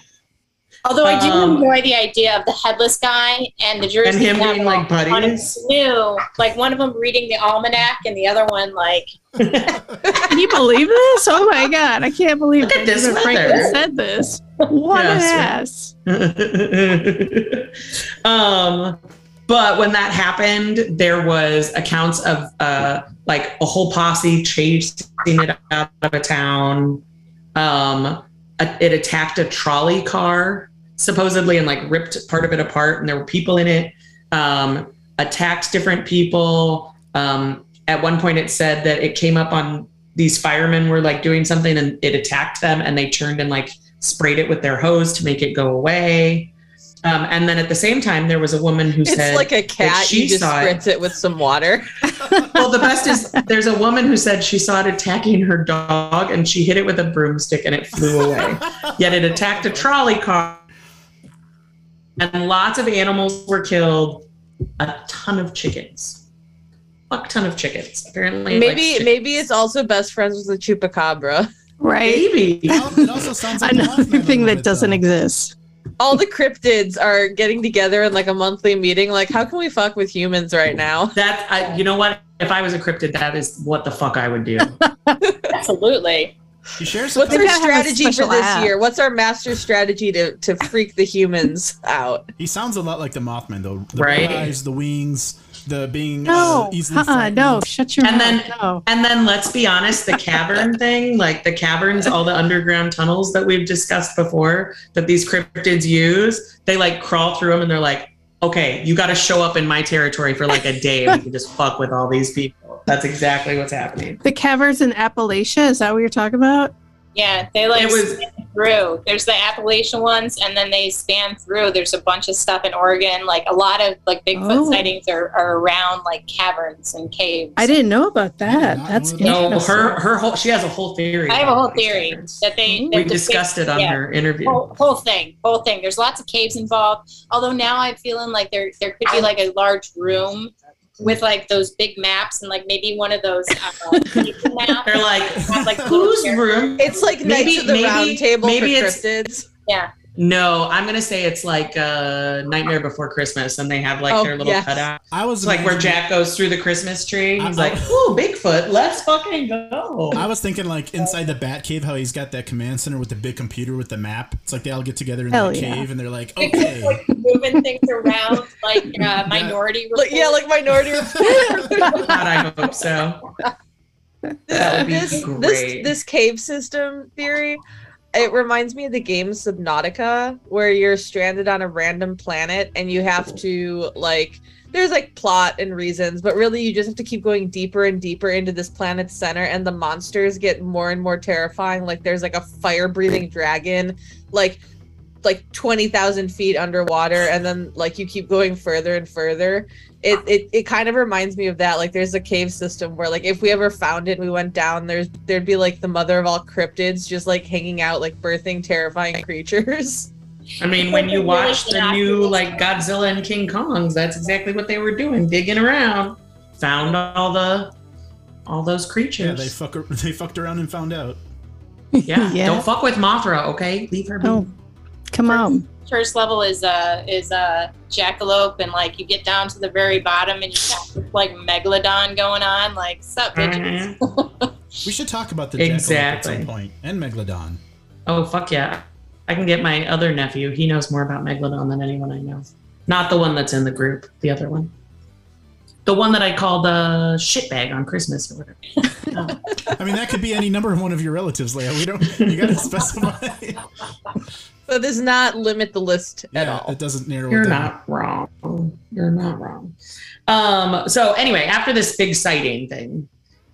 Speaker 8: Although I do
Speaker 5: Um,
Speaker 8: enjoy the idea of the headless guy and the Jersey
Speaker 5: And him
Speaker 8: Devil
Speaker 5: being, like,
Speaker 8: on
Speaker 5: buddies?
Speaker 8: a canoe, like one of them reading the almanac and the other one like [LAUGHS]
Speaker 7: Can you believe this? Oh my god, I can't believe
Speaker 5: Look at this
Speaker 7: Benjamin Franklin
Speaker 5: weather.
Speaker 7: said this. What
Speaker 5: Yes,
Speaker 7: an ass. [LAUGHS]
Speaker 5: um, but when that happened, there was accounts of uh, like a whole posse chasing it out of a town. Um, a- it attacked a trolley car supposedly and like ripped part of it apart, and there were people in it. Um, attacked different people. Um, at one point, it said that it came up on these firemen were like doing something and it attacked them, and they turned and like sprayed it with their hose to make it go away. Um, and then at the same time, there was a woman who
Speaker 6: It's
Speaker 5: said
Speaker 6: like a cat.
Speaker 5: she
Speaker 6: You just
Speaker 5: saw it.
Speaker 6: it with some water. [LAUGHS]
Speaker 5: Well, the best is there's a woman who said she saw it attacking her dog and she hit it with a broomstick and it flew away. [LAUGHS] Yet it attacked a trolley car and lots of animals were killed. A ton of chickens. Fuck ton of chickens. Apparently,
Speaker 6: Maybe
Speaker 5: chi-
Speaker 6: maybe it's also best friends with the chupacabra.
Speaker 7: Right.
Speaker 5: maybe.
Speaker 4: It also sounds like the Mothman a
Speaker 7: Another thing that doesn't
Speaker 4: though.
Speaker 7: exist.
Speaker 6: All the cryptids are getting together in like a monthly meeting. Like, how can we fuck with humans right now?
Speaker 5: That I, you know what? If I was a cryptid, that is what the fuck I would do. [LAUGHS]
Speaker 8: Absolutely.
Speaker 4: He shares
Speaker 6: What's our
Speaker 7: gotta have a
Speaker 6: strategy for this
Speaker 7: app.
Speaker 6: year? What's our master strategy to to freak the humans out?
Speaker 4: He sounds a lot like the Mothman, though. The
Speaker 5: Right.
Speaker 4: blue eyes, the wings, the being
Speaker 7: No,
Speaker 4: uh, easily
Speaker 7: uh-uh,
Speaker 4: frightened.
Speaker 7: no, shut your
Speaker 5: And
Speaker 7: mouth.
Speaker 5: then-
Speaker 7: no.
Speaker 5: And then let's be honest, the cavern [LAUGHS] thing, like the caverns, all the underground tunnels that we've discussed before that these cryptids use, they like crawl through them and they're like, okay, you got to show up in my territory for like a day and we can just fuck with all these people. That's exactly what's happening.
Speaker 7: The caverns in Appalachia, is that what you're talking about?
Speaker 8: Yeah, they like
Speaker 5: It was-
Speaker 8: span through. There's the Appalachian ones, and then they span through. There's a bunch of stuff in Oregon. Like a lot of like Bigfoot
Speaker 7: Oh.
Speaker 8: sightings are, are around like caverns and caves.
Speaker 7: I didn't know about that. That's.
Speaker 5: No, her her whole she has a whole theory.
Speaker 8: I have a whole theory
Speaker 5: caverns.
Speaker 8: that they
Speaker 7: Ooh.
Speaker 8: that
Speaker 5: We discussed it on
Speaker 8: yeah.
Speaker 5: her interview.
Speaker 8: Whole, whole thing, whole thing. There's lots of caves involved. Although now I'm feeling like there there could be like a large room with like those big maps and like maybe one of those uh, [LAUGHS] maps.
Speaker 5: They're like,
Speaker 8: Have, like,
Speaker 5: whose room?
Speaker 6: It's like
Speaker 5: Maybe-
Speaker 6: Knights of the
Speaker 5: maybe-
Speaker 6: Round Table
Speaker 5: maybe
Speaker 6: for
Speaker 5: it's-
Speaker 6: cryptids.
Speaker 8: Yeah,
Speaker 5: No, I'm gonna say it's like uh, Nightmare Before Christmas, and they have like
Speaker 6: Oh,
Speaker 5: their little
Speaker 6: yes.
Speaker 5: cutout.
Speaker 4: I was
Speaker 5: It's like where Jack goes through the Christmas tree. He's
Speaker 4: I-
Speaker 5: like, "Ooh, Bigfoot, let's fucking go."
Speaker 4: I was thinking like inside the Bat Cave, how he's got that command center with the big computer with the map. It's like they all get together in
Speaker 7: Hell
Speaker 4: that
Speaker 7: yeah.
Speaker 4: cave and they're like, okay,
Speaker 8: like moving things around like uh, Minority Report.
Speaker 6: Yeah, like Minority Report. [LAUGHS]
Speaker 5: God, I hope so. That would be
Speaker 6: this, this this cave system theory it reminds me of the game subnautica where you're stranded on a random planet and you have to like there's like plot and reasons but really you just have to keep going deeper and deeper into this planet's center and the monsters get more and more terrifying. Like there's like a fire breathing dragon like like 20,000 feet underwater and then like you keep going further and further it, it it kind of reminds me of that like there's a cave system where like if we ever found it and we went down there's there'd be like the mother of all cryptids just like hanging out like birthing terrifying creatures
Speaker 5: I mean, when you watch the new like Godzilla and King Kongs, that's exactly what they were doing, digging around, found all the all those creatures.
Speaker 4: yeah, they fuck [LAUGHS] they fucked around and found out.
Speaker 5: yeah, [LAUGHS]
Speaker 7: Yeah.
Speaker 5: don't fuck with Mothra, okay? Leave her be.
Speaker 7: Oh, come on.
Speaker 8: First level is a is uh jackalope and like you get down to the very bottom and you got this, like megalodon going on like sup bitches.
Speaker 5: Mhm.
Speaker 4: We should talk about the jackalope
Speaker 5: Exactly.
Speaker 4: at some point and Megalodon.
Speaker 5: Oh fuck yeah! I can get my other nephew. He knows more about Megalodon than anyone I know. Not the one that's in the group. The other one. The one that I called uh, shitbag on Christmas or whatever. [LAUGHS]
Speaker 4: I mean, that could be any number of one of your relatives, Leah. We don't. You gotta [LAUGHS] specify. [LAUGHS]
Speaker 6: so does not limit the list at all
Speaker 4: it doesn't narrow
Speaker 5: You're
Speaker 4: it down.
Speaker 5: not wrong. You're not wrong. Um, so anyway, after this big sighting thing,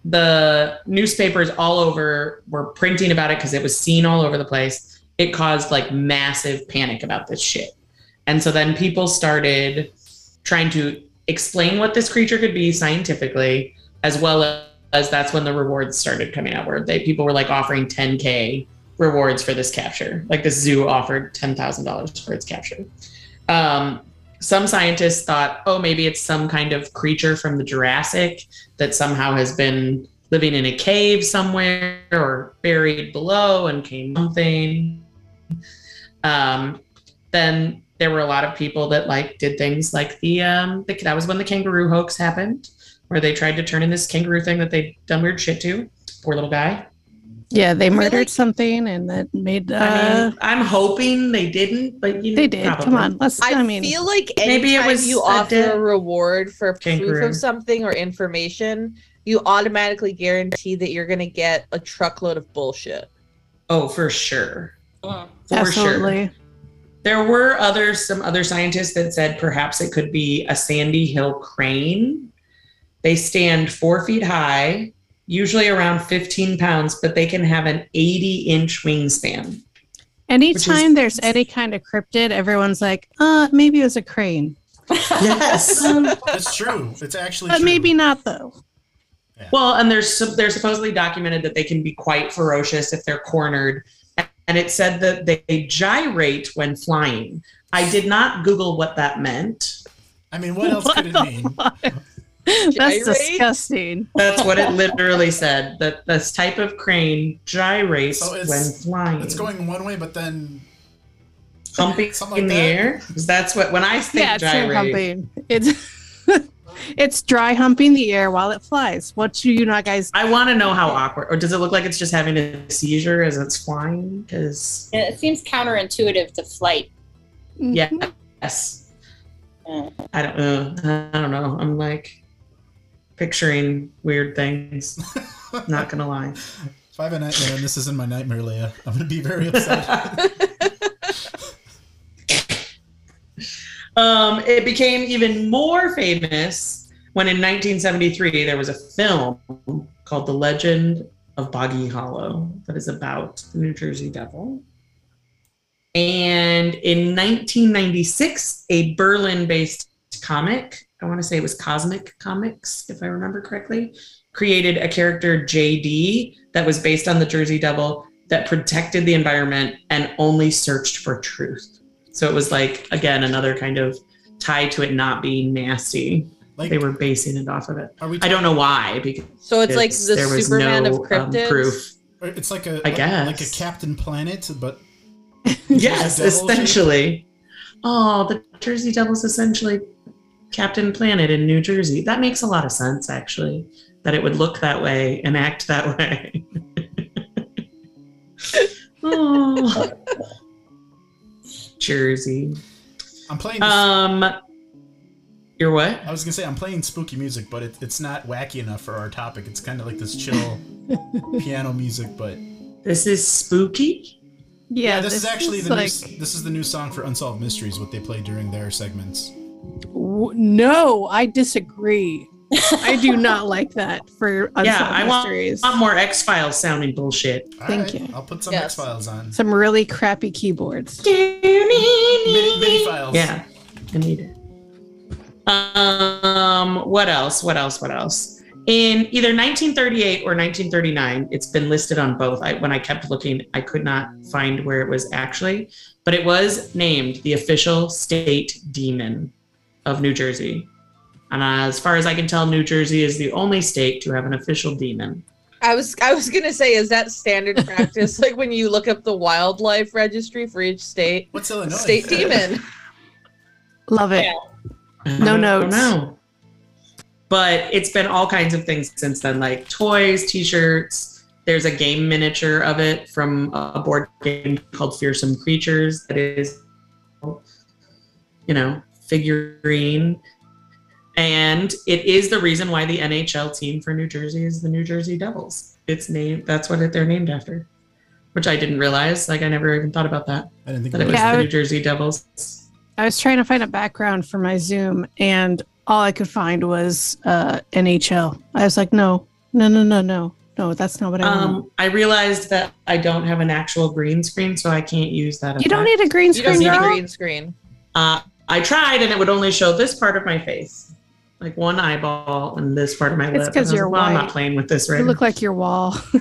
Speaker 5: the newspapers all over were printing about it because it was seen all over the place. It caused like massive panic about this shit. And so then people started trying to explain what this creature could be scientifically, as well as that's when the rewards started coming out, where they people were like offering 10k rewards for this capture. Like the zoo offered ten thousand dollars for its capture. Um, some scientists thought, oh, maybe it's some kind of creature from the Jurassic that somehow has been living in a cave somewhere or buried below and came something. Um, then there were a lot of people that like did things like the um the, that was when the kangaroo hoax happened, where they tried to turn in this kangaroo thing that they'd done weird shit to. Poor little guy.
Speaker 7: Yeah, they murdered
Speaker 6: Really?
Speaker 7: something and that made. Uh,
Speaker 5: I mean, I'm hoping they didn't, but you
Speaker 7: they did. Come on, let's.
Speaker 6: I,
Speaker 7: I, mean,
Speaker 6: feel like
Speaker 5: Maybe it was
Speaker 6: you
Speaker 5: a
Speaker 6: offer
Speaker 5: dead
Speaker 6: a reward for proof of something or information, you automatically guarantee that you're going to get a truckload of bullshit.
Speaker 5: Oh, for sure.
Speaker 8: Mm.
Speaker 5: For sure.
Speaker 7: absolutely.
Speaker 5: There were other some other scientists that said perhaps it could be a sandy hill crane. They stand four feet high, usually around 15 pounds, but they can have an 80 inch wingspan.
Speaker 7: Anytime there's any kind of cryptid, everyone's like, uh, maybe it was a crane. [LAUGHS]
Speaker 5: Yes.
Speaker 4: It's true. It's actually
Speaker 7: But
Speaker 4: true.
Speaker 7: maybe not though.
Speaker 5: Well, and there's sup- they're supposedly documented that they can be quite ferocious if they're cornered, and it said that they gyrate when flying. I did not Google what that meant.
Speaker 4: I mean, what else could it mean? [LAUGHS] [LAUGHS]
Speaker 7: That's
Speaker 6: Gyrate?
Speaker 7: disgusting.
Speaker 5: That's what it literally said. That this type of crane gyrates
Speaker 4: So it's-
Speaker 5: when flying.
Speaker 4: It's going one way, but then
Speaker 5: humping
Speaker 4: something
Speaker 5: in
Speaker 4: like
Speaker 5: the
Speaker 4: that?
Speaker 5: air. 'Cause That's what when I think
Speaker 7: Yeah, it's air
Speaker 5: gyrate.
Speaker 7: humping. It's [LAUGHS] it's dry humping the air while it flies. What do you not guys?
Speaker 5: I want to know how awkward, or does it look like it's just having a seizure as it's flying? Because
Speaker 8: Yeah, It seems counterintuitive to flight.
Speaker 5: yes,
Speaker 8: Mm.
Speaker 5: I don't know. I don't know. I'm like picturing weird things. [LAUGHS] Not gonna lie.
Speaker 4: if I have a nightmare and this is in my nightmare, Leah, I'm gonna be very upset. [LAUGHS]
Speaker 5: Um, it became even more famous when in 1973 there was a film called The Legend of Boggy Hollow that is about the New Jersey Devil. And in 1996, a Berlin based comic, I want to say it was Cosmic Comics, if I remember correctly, created a character JD that was based on the Jersey Devil that protected the environment and only searched for truth. So it was like, again, another kind of tie to it not being nasty.
Speaker 4: Like,
Speaker 5: They were basing it off of it.
Speaker 4: are we?
Speaker 5: I don't know why, because
Speaker 6: So it's like the
Speaker 5: there was
Speaker 6: Superman
Speaker 5: no,
Speaker 6: of
Speaker 5: um, proof.
Speaker 4: It's like a
Speaker 5: I
Speaker 4: like,
Speaker 5: guess.
Speaker 4: like a Captain Planet, but [LAUGHS]
Speaker 5: Yes,
Speaker 4: Devil shape?
Speaker 5: essentially. Oh, the Jersey Devil's essentially Captain Planet in New Jersey. That makes a lot of sense, actually, that it would look that way and act that way. [LAUGHS] oh. Jersey.
Speaker 4: I'm playing. This,
Speaker 5: Um, you're what?
Speaker 4: I was gonna say I'm playing spooky music, but it, it's not wacky enough for our topic. It's kind of like this chill [LAUGHS] piano music, but
Speaker 5: This is spooky.
Speaker 4: yeah, this, is actually the
Speaker 7: like
Speaker 4: new, this is the new song for Unsolved Mysteries, what they play during their segments.
Speaker 7: W- no, I disagree. I do not [LAUGHS] like that for unsolved
Speaker 5: yeah, I want,
Speaker 7: mysteries.
Speaker 5: want more X Files sounding bullshit.
Speaker 7: Thank
Speaker 4: Alright,
Speaker 7: you.
Speaker 4: I'll put some
Speaker 6: Yes.
Speaker 4: X Files on.
Speaker 7: Some really crappy keyboards.
Speaker 4: Mini, mini files.
Speaker 5: Yeah, I need it. Um, what else? What else? What else? In either 1938 or 1939, it's been listed on both. I, when I kept looking, I could not find where it was actually, but it was named the official state demon of New Jersey. And as far as I can tell, New Jersey is the only state to have an official demon.
Speaker 6: I was I was gonna say, is that standard [LAUGHS] practice? like when you look up the wildlife registry for each state,
Speaker 4: What's Illinois?
Speaker 6: state demon. [LAUGHS]
Speaker 7: Love it.
Speaker 8: Yeah.
Speaker 7: No
Speaker 5: I don't
Speaker 7: notes.
Speaker 5: know. But it's been all kinds of things since then, like toys, t-shirts. There's a game miniature of it from a board game called Fearsome Creatures that is, you know, figurine. And it is the reason why the NHL team for New Jersey is the New Jersey Devils. It's named that's what it, they're named after. Which I didn't realize. Like I never even thought about that.
Speaker 4: I didn't think
Speaker 5: That it
Speaker 4: it
Speaker 5: was
Speaker 4: was.
Speaker 7: Yeah,
Speaker 5: the
Speaker 7: would-
Speaker 5: New Jersey Devils.
Speaker 7: I was trying to find a background for my Zoom, and all I could find was uh, NHL. I was like, no, no, no, no, no, no. That's not what I want.
Speaker 5: Um, I realized that I don't have an actual green screen, so I can't use that.
Speaker 7: You don't need a green screen.
Speaker 6: You don't
Speaker 7: screen,
Speaker 6: need a green screen.
Speaker 5: Uh, I tried, and it would only show this part of my face, like one eyeball, and this part of my lip.
Speaker 7: It's 'cause
Speaker 5: And I
Speaker 7: you're
Speaker 5: like, "No, I'm not playing with this right
Speaker 7: You
Speaker 5: now.
Speaker 7: look like your wall. [LAUGHS]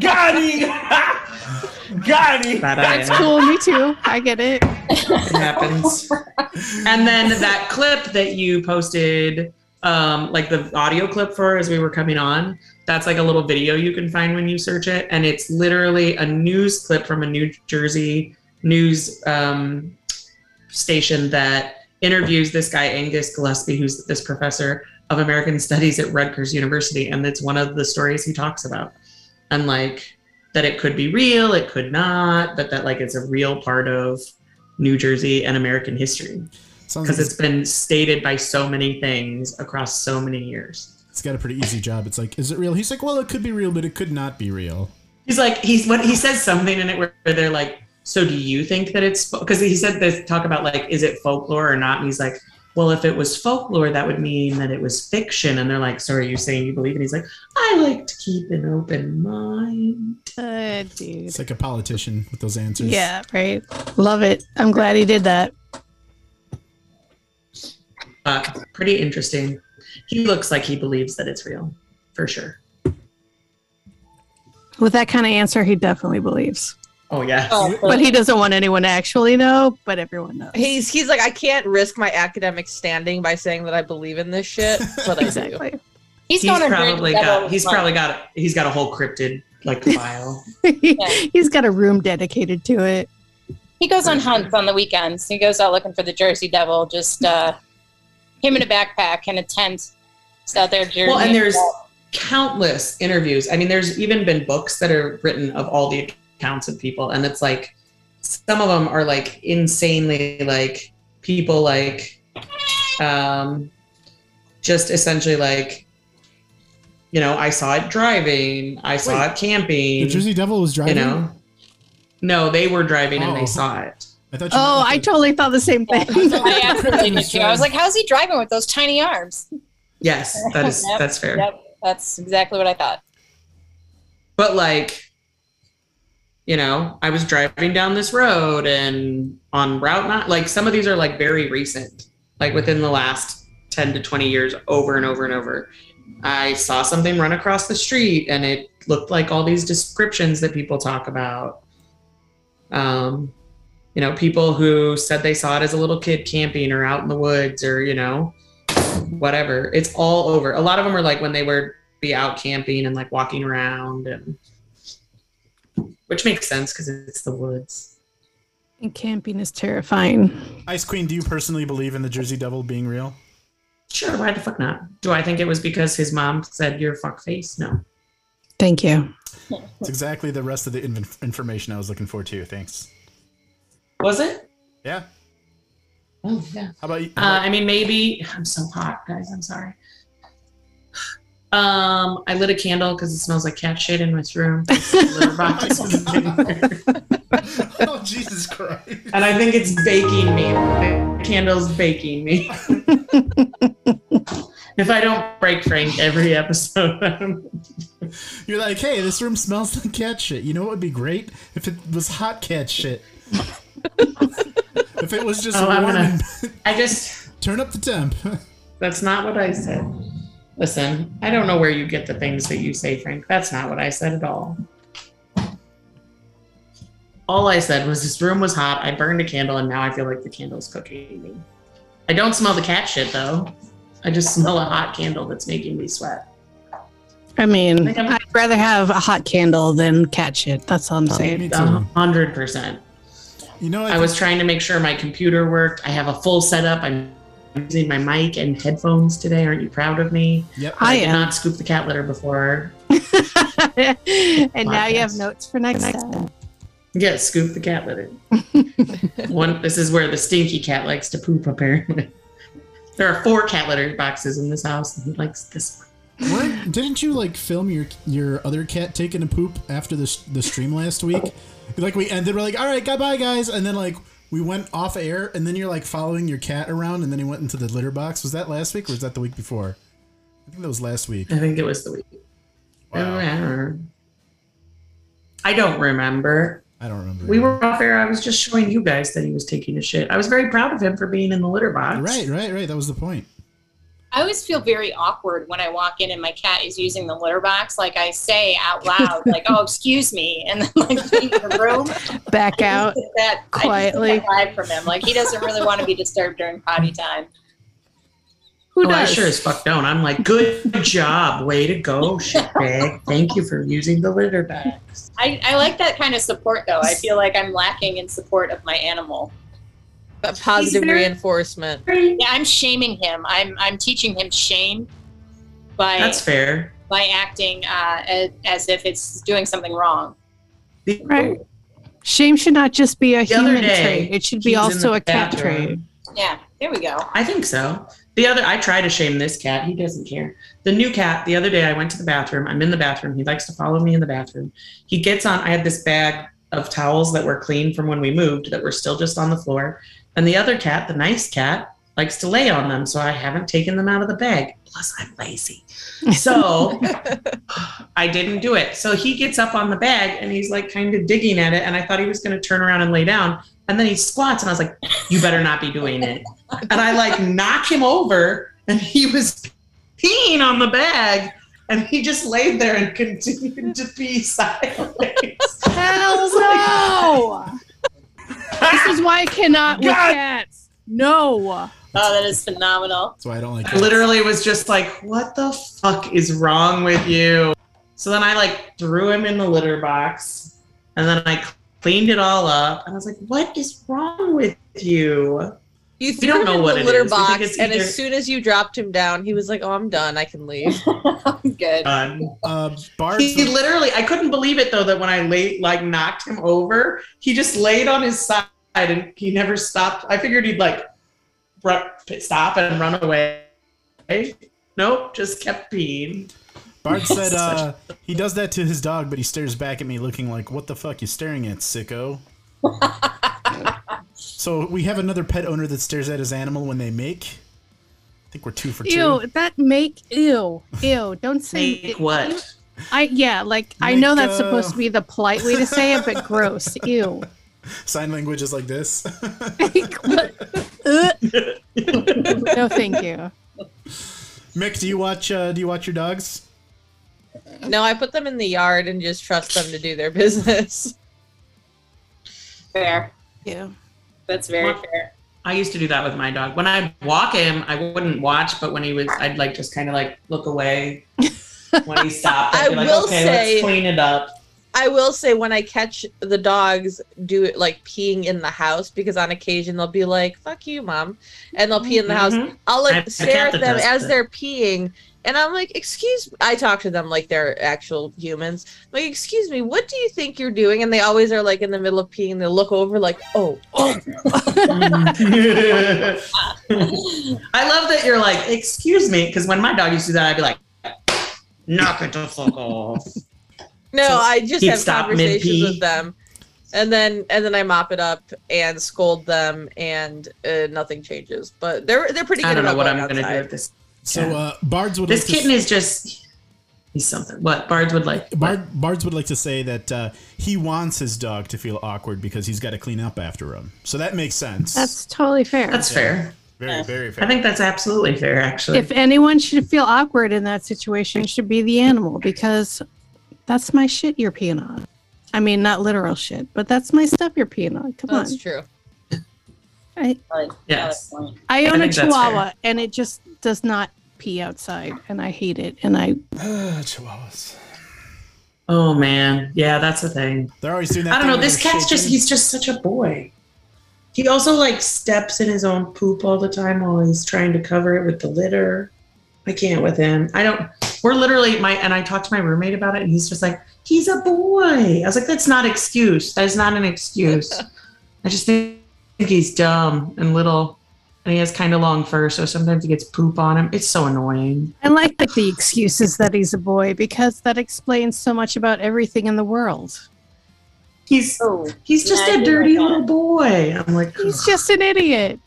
Speaker 9: Got him! Got him!
Speaker 5: Bad eye.
Speaker 7: That's cool. Me too. I get it.
Speaker 5: It happens. and then that clip that you posted, um, like the audio clip for as we were coming on, that's like a little video you can find when you search it, and it's literally a news clip from a New Jersey news um, station that interviews this guy Angus Gillespie, who's this professor of American Studies at Rutgers University, and it's one of the stories he talks about, and like that it could be real, it could not, but that like it's a real part of New Jersey and American history because it's been stated by so many things across so many years.
Speaker 4: it's got a pretty easy job. It's like, is it real? He's like, well, it could be real, but it could not be real.
Speaker 5: He's like he's what he says something in it where they're like, so do you think that it's because he said this talk about like is it folklore or not? And he's like, well, if it was folklore, that would mean that it was fiction. And they're like, so are you saying you believe? And he's like, I like to keep an open mind.
Speaker 7: Uh, dude.
Speaker 4: It's like a politician with those answers.
Speaker 7: Yeah, right. Love it. I'm glad he did that.
Speaker 5: Uh, pretty interesting. He looks like he believes that it's real, for sure.
Speaker 7: With that kind of answer, he definitely believes.
Speaker 5: Oh yeah.
Speaker 6: Oh,
Speaker 7: But he doesn't want anyone to actually know, but everyone knows.
Speaker 6: He's he's like, I can't risk my academic standing by saying that I believe in this shit, but I do.
Speaker 7: exactly.
Speaker 8: He's,
Speaker 5: He's
Speaker 8: going to
Speaker 5: probably got he's
Speaker 8: with
Speaker 5: probably got he's got a whole cryptid like [LAUGHS] file.
Speaker 7: He's got a room dedicated to it.
Speaker 8: He goes on hunts on the weekends. He goes out looking for the Jersey Devil. Just uh, him in a backpack and a tent. Just out there. Jersey.
Speaker 5: Well, and there's countless interviews. I mean, there's even been books that are written of all the accounts of people, and it's like some of them are like insanely like people like um just essentially like you know, I saw it driving, I saw
Speaker 4: Wait,
Speaker 5: it camping.
Speaker 4: The Jersey Devil was driving.
Speaker 5: you know. No, they were driving and
Speaker 4: Oh.
Speaker 5: they saw it.
Speaker 4: I thought
Speaker 7: Oh, I
Speaker 4: the-
Speaker 7: totally thought the same thing.
Speaker 8: I absolutely [LAUGHS] did too. I was like, how's he driving with those tiny arms?
Speaker 5: Yes, that is [LAUGHS]
Speaker 8: Yep,
Speaker 5: that's fair.
Speaker 8: Yep, that's exactly what I thought.
Speaker 5: but like you know i was driving down this road and on route not like some of these are like very recent like within the last 10 to 20 years over and over and over. I saw something run across the street and it looked like all these descriptions that people talk about. Um you know people who said they saw it as a little kid camping or out in the woods or you know whatever. It's all over. A lot of them are like when they were be out camping and like walking around and which makes sense because it's the woods.
Speaker 7: And camping is terrifying.
Speaker 4: Ice Queen, do you personally believe in the Jersey Devil being real?
Speaker 5: Sure, why the fuck not? Do I think it was because his mom said you're fuck face? No.
Speaker 7: Thank you.
Speaker 4: It's exactly the rest of the inf- information I was looking for too. Thanks.
Speaker 5: Was it?
Speaker 4: Yeah.
Speaker 5: Oh yeah.
Speaker 4: How about you?
Speaker 5: Uh, I mean, maybe I'm so hot, guys. I'm sorry. Um, I lit a candle because it smells like cat shit in this room. [LAUGHS] [LAUGHS]
Speaker 4: Oh Jesus Christ!
Speaker 5: and I think it's baking me. The candle's baking me. [LAUGHS] if I don't break Frank every episode,
Speaker 4: You're like, hey, this room smells like cat shit. You know what would be great if it was hot cat shit. if it was just
Speaker 5: Oh, I'm
Speaker 4: warm
Speaker 5: gonna- I just
Speaker 4: turn up the temp.
Speaker 5: That's not what I said. Listen, I don't know where you get the things that you say, Frank. That's not what I said at all. All I said was this room was hot. I burned a candle, and now I feel like the candle's cooking me. I don't smell the cat shit though. I just [LAUGHS] smell a hot candle that's making me sweat.
Speaker 7: I mean,
Speaker 5: I'm-
Speaker 7: I'd rather have a hot candle than cat shit. That's all I'm oh,
Speaker 4: saying.
Speaker 5: A hundred percent.
Speaker 4: You know,
Speaker 5: I was trying to make sure my computer worked. I have a full setup. I'm using my mic and headphones today. Aren't you proud of me?
Speaker 4: Yep.
Speaker 7: I
Speaker 5: did
Speaker 7: am.
Speaker 5: not scoop the cat litter before. [LAUGHS]
Speaker 7: and now you have notes for next time.
Speaker 5: Yeah, scoop the cat litter. [LAUGHS] One. This is where the stinky cat likes to poop. Apparently, there are four cat litter boxes in this house, and he likes this one.
Speaker 4: Weren't- didn't you like film your your other cat taking a poop after the the stream last week? Like we ended, we're like, all right, goodbye, guys, and then like we went off air, and then you're like following your cat around, and then he went into the litter box. Was that last week or was that the week before? I think that was last week.
Speaker 5: I think it was the week.
Speaker 4: Wow.
Speaker 5: I don't remember.
Speaker 4: I don't remember.
Speaker 5: We were off air. I was just showing you guys that he was taking a shit. I was very proud of him for being in the litter box.
Speaker 4: right, right, right. That was the point.
Speaker 8: I always feel very awkward when I walk in and my cat is using the litter box. Like I say out loud, like, "Oh, excuse me," and then like leave the room.
Speaker 7: Back out.
Speaker 8: That
Speaker 7: quietly.
Speaker 8: just get that vibe from him. Like he doesn't really want to be disturbed during potty time.
Speaker 7: Who
Speaker 5: Oh, I
Speaker 7: does?
Speaker 5: sure as fuck don't. I'm like, good job, way to go, shitbag. Thank you for using the litter box.
Speaker 8: I, I like that kind of support though. I feel like I'm lacking in support of my animal.
Speaker 6: That positive
Speaker 5: very-
Speaker 6: reinforcement.
Speaker 8: Yeah, I'm shaming him. I'm I'm teaching him shame by
Speaker 5: That's fair.
Speaker 8: by acting uh, as, as if it's doing something wrong.
Speaker 7: Right. Shame should not just be a
Speaker 5: The
Speaker 7: human
Speaker 5: day,
Speaker 7: trait. It should be also a cat
Speaker 5: bathroom.
Speaker 7: trait.
Speaker 8: Yeah, there we go.
Speaker 5: I think so. The other, I try to shame this cat. He doesn't care. The new cat, the other day, I went to the bathroom. I'm in the bathroom. He likes to follow me in the bathroom. He gets on, I had this bag of towels that were clean from when we moved that were still just on the floor. And the other cat, the nice cat, likes to lay on them, so I haven't taken them out of the bag. Plus, I'm lazy. So [LAUGHS] I didn't do it. So he gets up on the bag and he's like kind of digging at it. And I thought he was going to turn around and lay down. And then he squats, and I was like, You better not be doing it. And I like knock him over, and he was peeing on the bag. And he just laid there and continued to pee sideways. [LAUGHS]
Speaker 7: Hell [LAUGHS] no! This is why I cannot with
Speaker 5: God.
Speaker 7: cats. No.
Speaker 8: Oh, that is phenomenal.
Speaker 4: That's why I don't like
Speaker 5: I literally was just like, what the fuck is wrong with you? So then I like threw him in the litter box and then I cleaned it all up and I was like, what is wrong with you?
Speaker 6: You threw
Speaker 5: don't
Speaker 6: him
Speaker 5: know
Speaker 6: in
Speaker 5: what
Speaker 6: the litter
Speaker 5: is.
Speaker 6: Box,
Speaker 5: it's
Speaker 6: and
Speaker 5: either-
Speaker 6: as soon as you dropped him down, he was like, "Oh, I'm done. I can leave." [LAUGHS]
Speaker 8: I'm good.
Speaker 5: Um,
Speaker 4: uh, Bards,
Speaker 5: he literally, I couldn't believe it though that when I laid, like knocked him over, he just laid on his side and he never stopped. I figured he'd like run, stop and run away. Nope, just kept peeing.
Speaker 4: Bart [LAUGHS] said uh, he does that to his dog, but he stares back at me looking like, what the fuck you staring at, sicko? [LAUGHS] so we have another pet owner that stares at his animal when they make. I think we're two for two.
Speaker 7: Ew, that make ew. Ew. Don't say
Speaker 5: Make what?
Speaker 7: I yeah, like I know
Speaker 4: Make,
Speaker 7: that's supposed
Speaker 4: uh,
Speaker 7: to be the polite way to say it, but [LAUGHS] gross. Ew.
Speaker 4: Sign language is like this. [LAUGHS]
Speaker 7: No, thank you.
Speaker 4: Mick, do you watch? Uh, do you watch your dogs?
Speaker 6: no, I put them in the yard and just trust them to do their business.
Speaker 8: Fair.
Speaker 7: Yeah.
Speaker 8: That's very
Speaker 5: What?
Speaker 8: fair.
Speaker 5: I used to do that with my dog. When I walk him, I wouldn't watch, but when he was, I'd like just kind of like look away. When he stopped, I'd
Speaker 6: I
Speaker 5: be like,
Speaker 6: will
Speaker 5: okay,
Speaker 6: say-
Speaker 5: let's clean it up.
Speaker 6: I will say when I catch the dogs do it like peeing in the house because on occasion they'll be like "fuck you, mom," and they'll pee in the house.
Speaker 5: Mhm.
Speaker 6: I'll like
Speaker 5: have a
Speaker 6: stare
Speaker 5: cat
Speaker 6: at them as
Speaker 5: that.
Speaker 6: they're peeing, and I'm like, "Excuse." Me. I talk to them like they're actual humans. I'm like, excuse me, what do you think you're doing? And they always are like in the middle of peeing. They look over like, "Oh, oh." [LAUGHS]
Speaker 5: I love that you're like, excuse me, because when my dog used to do that, I'd be like, knock it the fuck off.
Speaker 6: No,
Speaker 5: So
Speaker 6: I just have conversations
Speaker 5: mid-pee?
Speaker 6: with them, and then and then I mop it up and scold them, and uh, nothing changes. But they're they're pretty good
Speaker 5: I don't know what I'm gonna do with this.
Speaker 4: So
Speaker 5: cat.
Speaker 4: uh, Bards would
Speaker 5: this
Speaker 4: like to
Speaker 5: kitten is just he's something. What Bards would like?
Speaker 4: Bard, Bards would like to say that uh, he wants his dog to feel awkward because he's got to clean up after him. So that makes sense.
Speaker 7: That's totally fair.
Speaker 5: That's fair.
Speaker 4: very, very fair.
Speaker 5: I think that's absolutely fair, actually.
Speaker 7: if anyone should feel awkward in that situation, it should be the animal because that's my shit you're peeing on. I mean, not literal shit, but that's my stuff you're peeing on. Come
Speaker 6: That's
Speaker 7: on.
Speaker 6: That's true.
Speaker 7: I,
Speaker 5: yes.
Speaker 7: I
Speaker 5: I
Speaker 7: own a chihuahua and it just does not pee outside and I hate it. And I [SIGHS]
Speaker 4: Chihuahuas.
Speaker 5: Oh man, yeah, that's the thing.
Speaker 4: They're always doing that.
Speaker 5: I don't know. This
Speaker 4: they're
Speaker 5: cat's just, he's just such a boy. He also like steps in his own poop all the time while he's trying to cover it with the litter. I can't with him. I don't we're literally my and I talked to my roommate about it and he's just like, he's a boy. I was like, that's not excuse. That is not an excuse. [LAUGHS] I just think he's dumb and little and he has kind of long fur, so sometimes he gets poop on him. It's so annoying.
Speaker 7: I like that the excuses that he's a boy because that explains so much about everything in the world.
Speaker 5: He's
Speaker 8: Oh,
Speaker 5: he's just
Speaker 8: yeah, I
Speaker 5: a dirty
Speaker 8: like
Speaker 5: little boy. I'm like,
Speaker 7: He's just an idiot.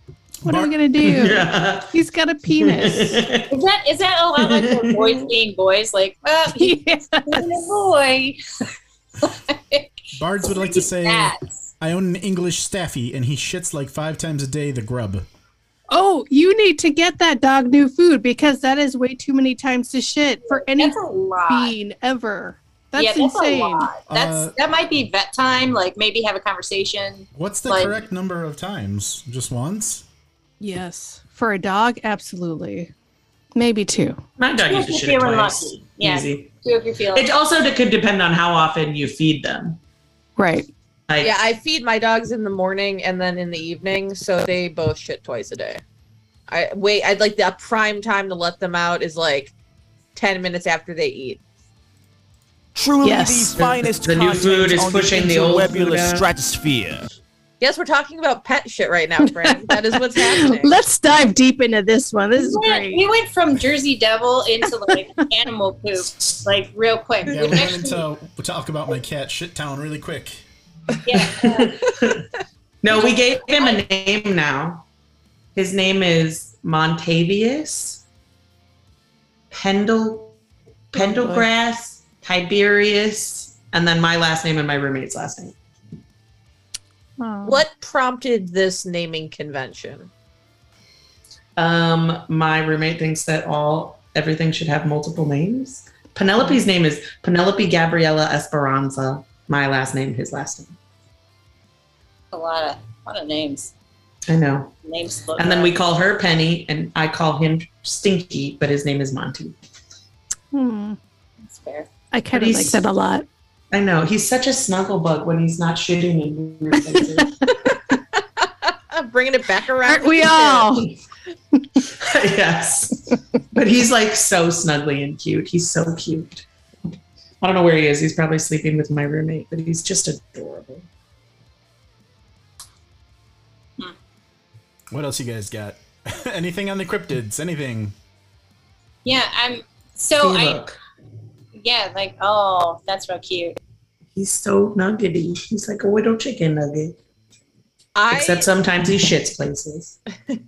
Speaker 7: What are we gonna do? [LAUGHS]
Speaker 5: yeah.
Speaker 7: He's got a penis. [LAUGHS]
Speaker 8: Is that is that a lot like the boys being boys? Like, well, [LAUGHS] he's
Speaker 7: Yes.
Speaker 8: a boy.
Speaker 4: Bards would like to say,
Speaker 8: Cats.
Speaker 4: I own an English staffy and he shits like five times a day. The grub.
Speaker 7: Oh, you need to get that dog new food because that is way too many times to shit for any
Speaker 8: That's a lot.
Speaker 7: bean ever. That's
Speaker 8: yeah, that's
Speaker 7: insane.
Speaker 8: a lot. That's
Speaker 4: Uh,
Speaker 8: that might be vet time. Like maybe have a conversation.
Speaker 4: What's the
Speaker 8: Like-
Speaker 4: correct number of times? Just once?
Speaker 7: Yes. For a dog, absolutely. Maybe two.
Speaker 5: My dog used to shit twice.
Speaker 8: lucky. Yeah.
Speaker 5: Easy.
Speaker 8: Do if you're feeling.
Speaker 5: It also d- could depend on how often you feed them.
Speaker 7: Right.
Speaker 5: Like,
Speaker 6: Yeah, I feed my dogs in the morning and then in the evening, so they both shit twice a day. I wait. I'd like the prime time to let them out is like ten minutes after they eat.
Speaker 10: Truly
Speaker 7: Yes.
Speaker 10: the finest
Speaker 5: The new food is pushing the
Speaker 10: the
Speaker 5: old
Speaker 10: interwebulous
Speaker 5: food out.
Speaker 10: stratosphere.
Speaker 6: Yes, we're talking about pet shit right now, friend. [LAUGHS] that is what's happening.
Speaker 7: Let's dive deep into this one. This is
Speaker 8: we went,
Speaker 7: great.
Speaker 8: we went from Jersey Devil into like [LAUGHS] animal poop, like real quick.
Speaker 4: Yeah,
Speaker 8: We
Speaker 4: we went
Speaker 8: actually-
Speaker 4: into we'll talk about my cat shit town really quick.
Speaker 8: yeah, [LAUGHS]
Speaker 5: no, we gave him a name now. His name is Montavious Pendle Pendelgrass Tiberius, and then my last name and my roommate's last name.
Speaker 6: What prompted this naming convention?
Speaker 5: Um, my roommate thinks that all everything should have multiple names. Penelope's name is Penelope Gabriela Esperanza. My last name, his last name.
Speaker 8: A lot of a lot of names.
Speaker 5: I know.
Speaker 8: Names.
Speaker 5: And then we call her Penny, and I call him Stinky, but his name is Monty.
Speaker 7: Hmm.
Speaker 8: That's fair.
Speaker 7: I kind of like that a lot.
Speaker 5: I know he's such a snuggle bug when he's not shooting and weird things.
Speaker 6: Bringing it back around.
Speaker 7: Aren't we all? [LAUGHS]
Speaker 5: yes, but he's like so snuggly and cute. He's so cute. I don't know where he is. He's probably sleeping with my roommate, but he's just adorable. Hmm.
Speaker 4: What else you guys got? [LAUGHS] Anything on the cryptids? Anything?
Speaker 8: Yeah, I'm. So
Speaker 5: See,
Speaker 8: I.
Speaker 5: look,
Speaker 8: Yeah, like oh, that's real cute.
Speaker 5: he's so nuggety. He's like a little chicken nugget.
Speaker 6: I
Speaker 5: Except sometimes he shits places.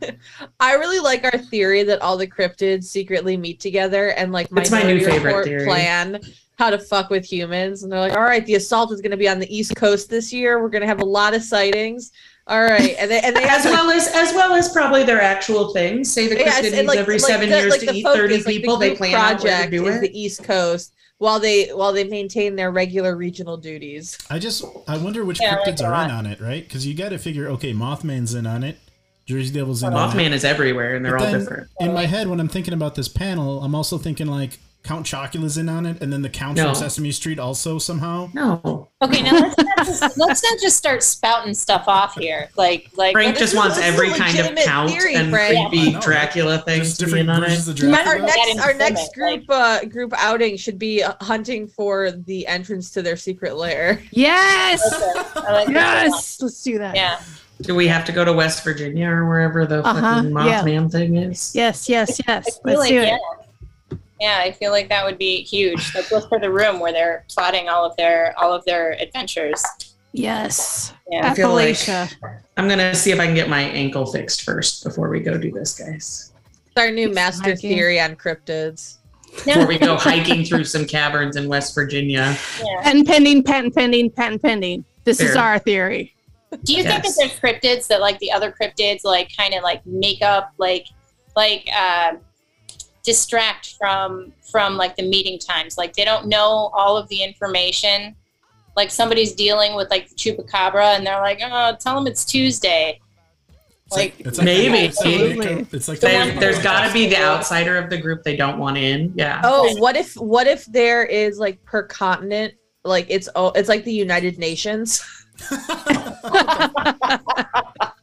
Speaker 5: [LAUGHS]
Speaker 6: I really like our theory that all the cryptids secretly meet together and like
Speaker 5: It's my new
Speaker 6: Minority
Speaker 5: favorite theory.
Speaker 6: plan how to fuck with humans. And they're like, all right, the assault is going to be on the East Coast this year. We're going to have a lot of sightings. All right, and they and they [LAUGHS]
Speaker 5: as
Speaker 6: have
Speaker 5: well as as well as probably their actual things. Say the
Speaker 6: Yes,
Speaker 5: cryptid
Speaker 6: and,
Speaker 5: needs
Speaker 6: like-
Speaker 5: every
Speaker 6: like
Speaker 5: seven
Speaker 6: the-
Speaker 5: years
Speaker 6: like
Speaker 5: to eat
Speaker 6: focus,
Speaker 5: thirty
Speaker 6: like the
Speaker 5: people. they
Speaker 6: group
Speaker 5: plan out where to
Speaker 6: project
Speaker 5: do
Speaker 6: is
Speaker 5: it.
Speaker 6: the East Coast while they while they maintain their regular regional duties.
Speaker 4: I just I wonder which
Speaker 8: Yeah,
Speaker 4: cryptids are in on it, right? Because you got to figure, okay, Mothman's in on it, Jersey Devil's in on it.
Speaker 5: Mothman is everywhere, and they're
Speaker 4: But
Speaker 5: all
Speaker 4: then
Speaker 5: different.
Speaker 4: In my head, when I'm thinking about this panel, I'm also thinking like Count Chocula's in on it, and then the Count
Speaker 5: No.
Speaker 4: from Sesame Street also somehow.
Speaker 5: No,
Speaker 8: Okay, now let's not just, let's not just start spouting stuff off here. Like like
Speaker 5: Frank
Speaker 6: this
Speaker 5: just
Speaker 6: is-
Speaker 5: wants
Speaker 6: this is a
Speaker 5: every kind of count
Speaker 6: theory,
Speaker 5: and
Speaker 6: Frank.
Speaker 5: Creepy
Speaker 4: know.
Speaker 5: Dracula things
Speaker 4: Just
Speaker 5: to be
Speaker 4: different
Speaker 5: on
Speaker 4: versions
Speaker 5: it.
Speaker 4: of
Speaker 6: Our
Speaker 4: Dracula.
Speaker 8: That
Speaker 6: next our next group uh, group outing should be uh, hunting for the entrance to their secret lair.
Speaker 7: Yes.
Speaker 8: I like that.
Speaker 7: Yes. Let's do that.
Speaker 8: Yeah.
Speaker 5: Do we have to go to West Virginia or wherever the
Speaker 7: Uh-huh,
Speaker 5: fucking
Speaker 7: yeah.
Speaker 5: Mothman thing is?
Speaker 7: Yes. Yes. Yes. Let's
Speaker 8: like
Speaker 7: do it.
Speaker 8: Yeah, I feel like that would be huge. Like just for the room where they're plotting all of their all of their adventures.
Speaker 7: Yes.
Speaker 8: Yeah.
Speaker 5: feel like-
Speaker 7: Appalachia.
Speaker 5: I'm gonna see if I can get my ankle fixed first before we go do this, guys.
Speaker 6: It's our new
Speaker 7: Keep
Speaker 6: master
Speaker 7: hiking.
Speaker 6: theory on cryptids.
Speaker 5: Before we go hiking through some caverns in West Virginia.
Speaker 8: Yeah.
Speaker 7: Patent pending. Patent pending. Patent pending. This is our theory.
Speaker 8: Do you think that
Speaker 5: Yes.
Speaker 8: there's cryptids that like the other cryptids like kind of like make up like like uh, distract from from like the meeting times? Like they don't know all of the information. Like somebody's dealing with like the chupacabra and they're like, oh, tell them it's Tuesday.
Speaker 4: It's like,
Speaker 8: Like-
Speaker 4: it's like
Speaker 5: Maybe.
Speaker 4: It's like,
Speaker 7: Absolutely.
Speaker 4: it's like
Speaker 5: There, there's got to be the outsider of the group they don't want in. Yeah.
Speaker 6: Oh, what if what if there is like per continent, like it's oh, it's like the United Nations. [LAUGHS] [LAUGHS]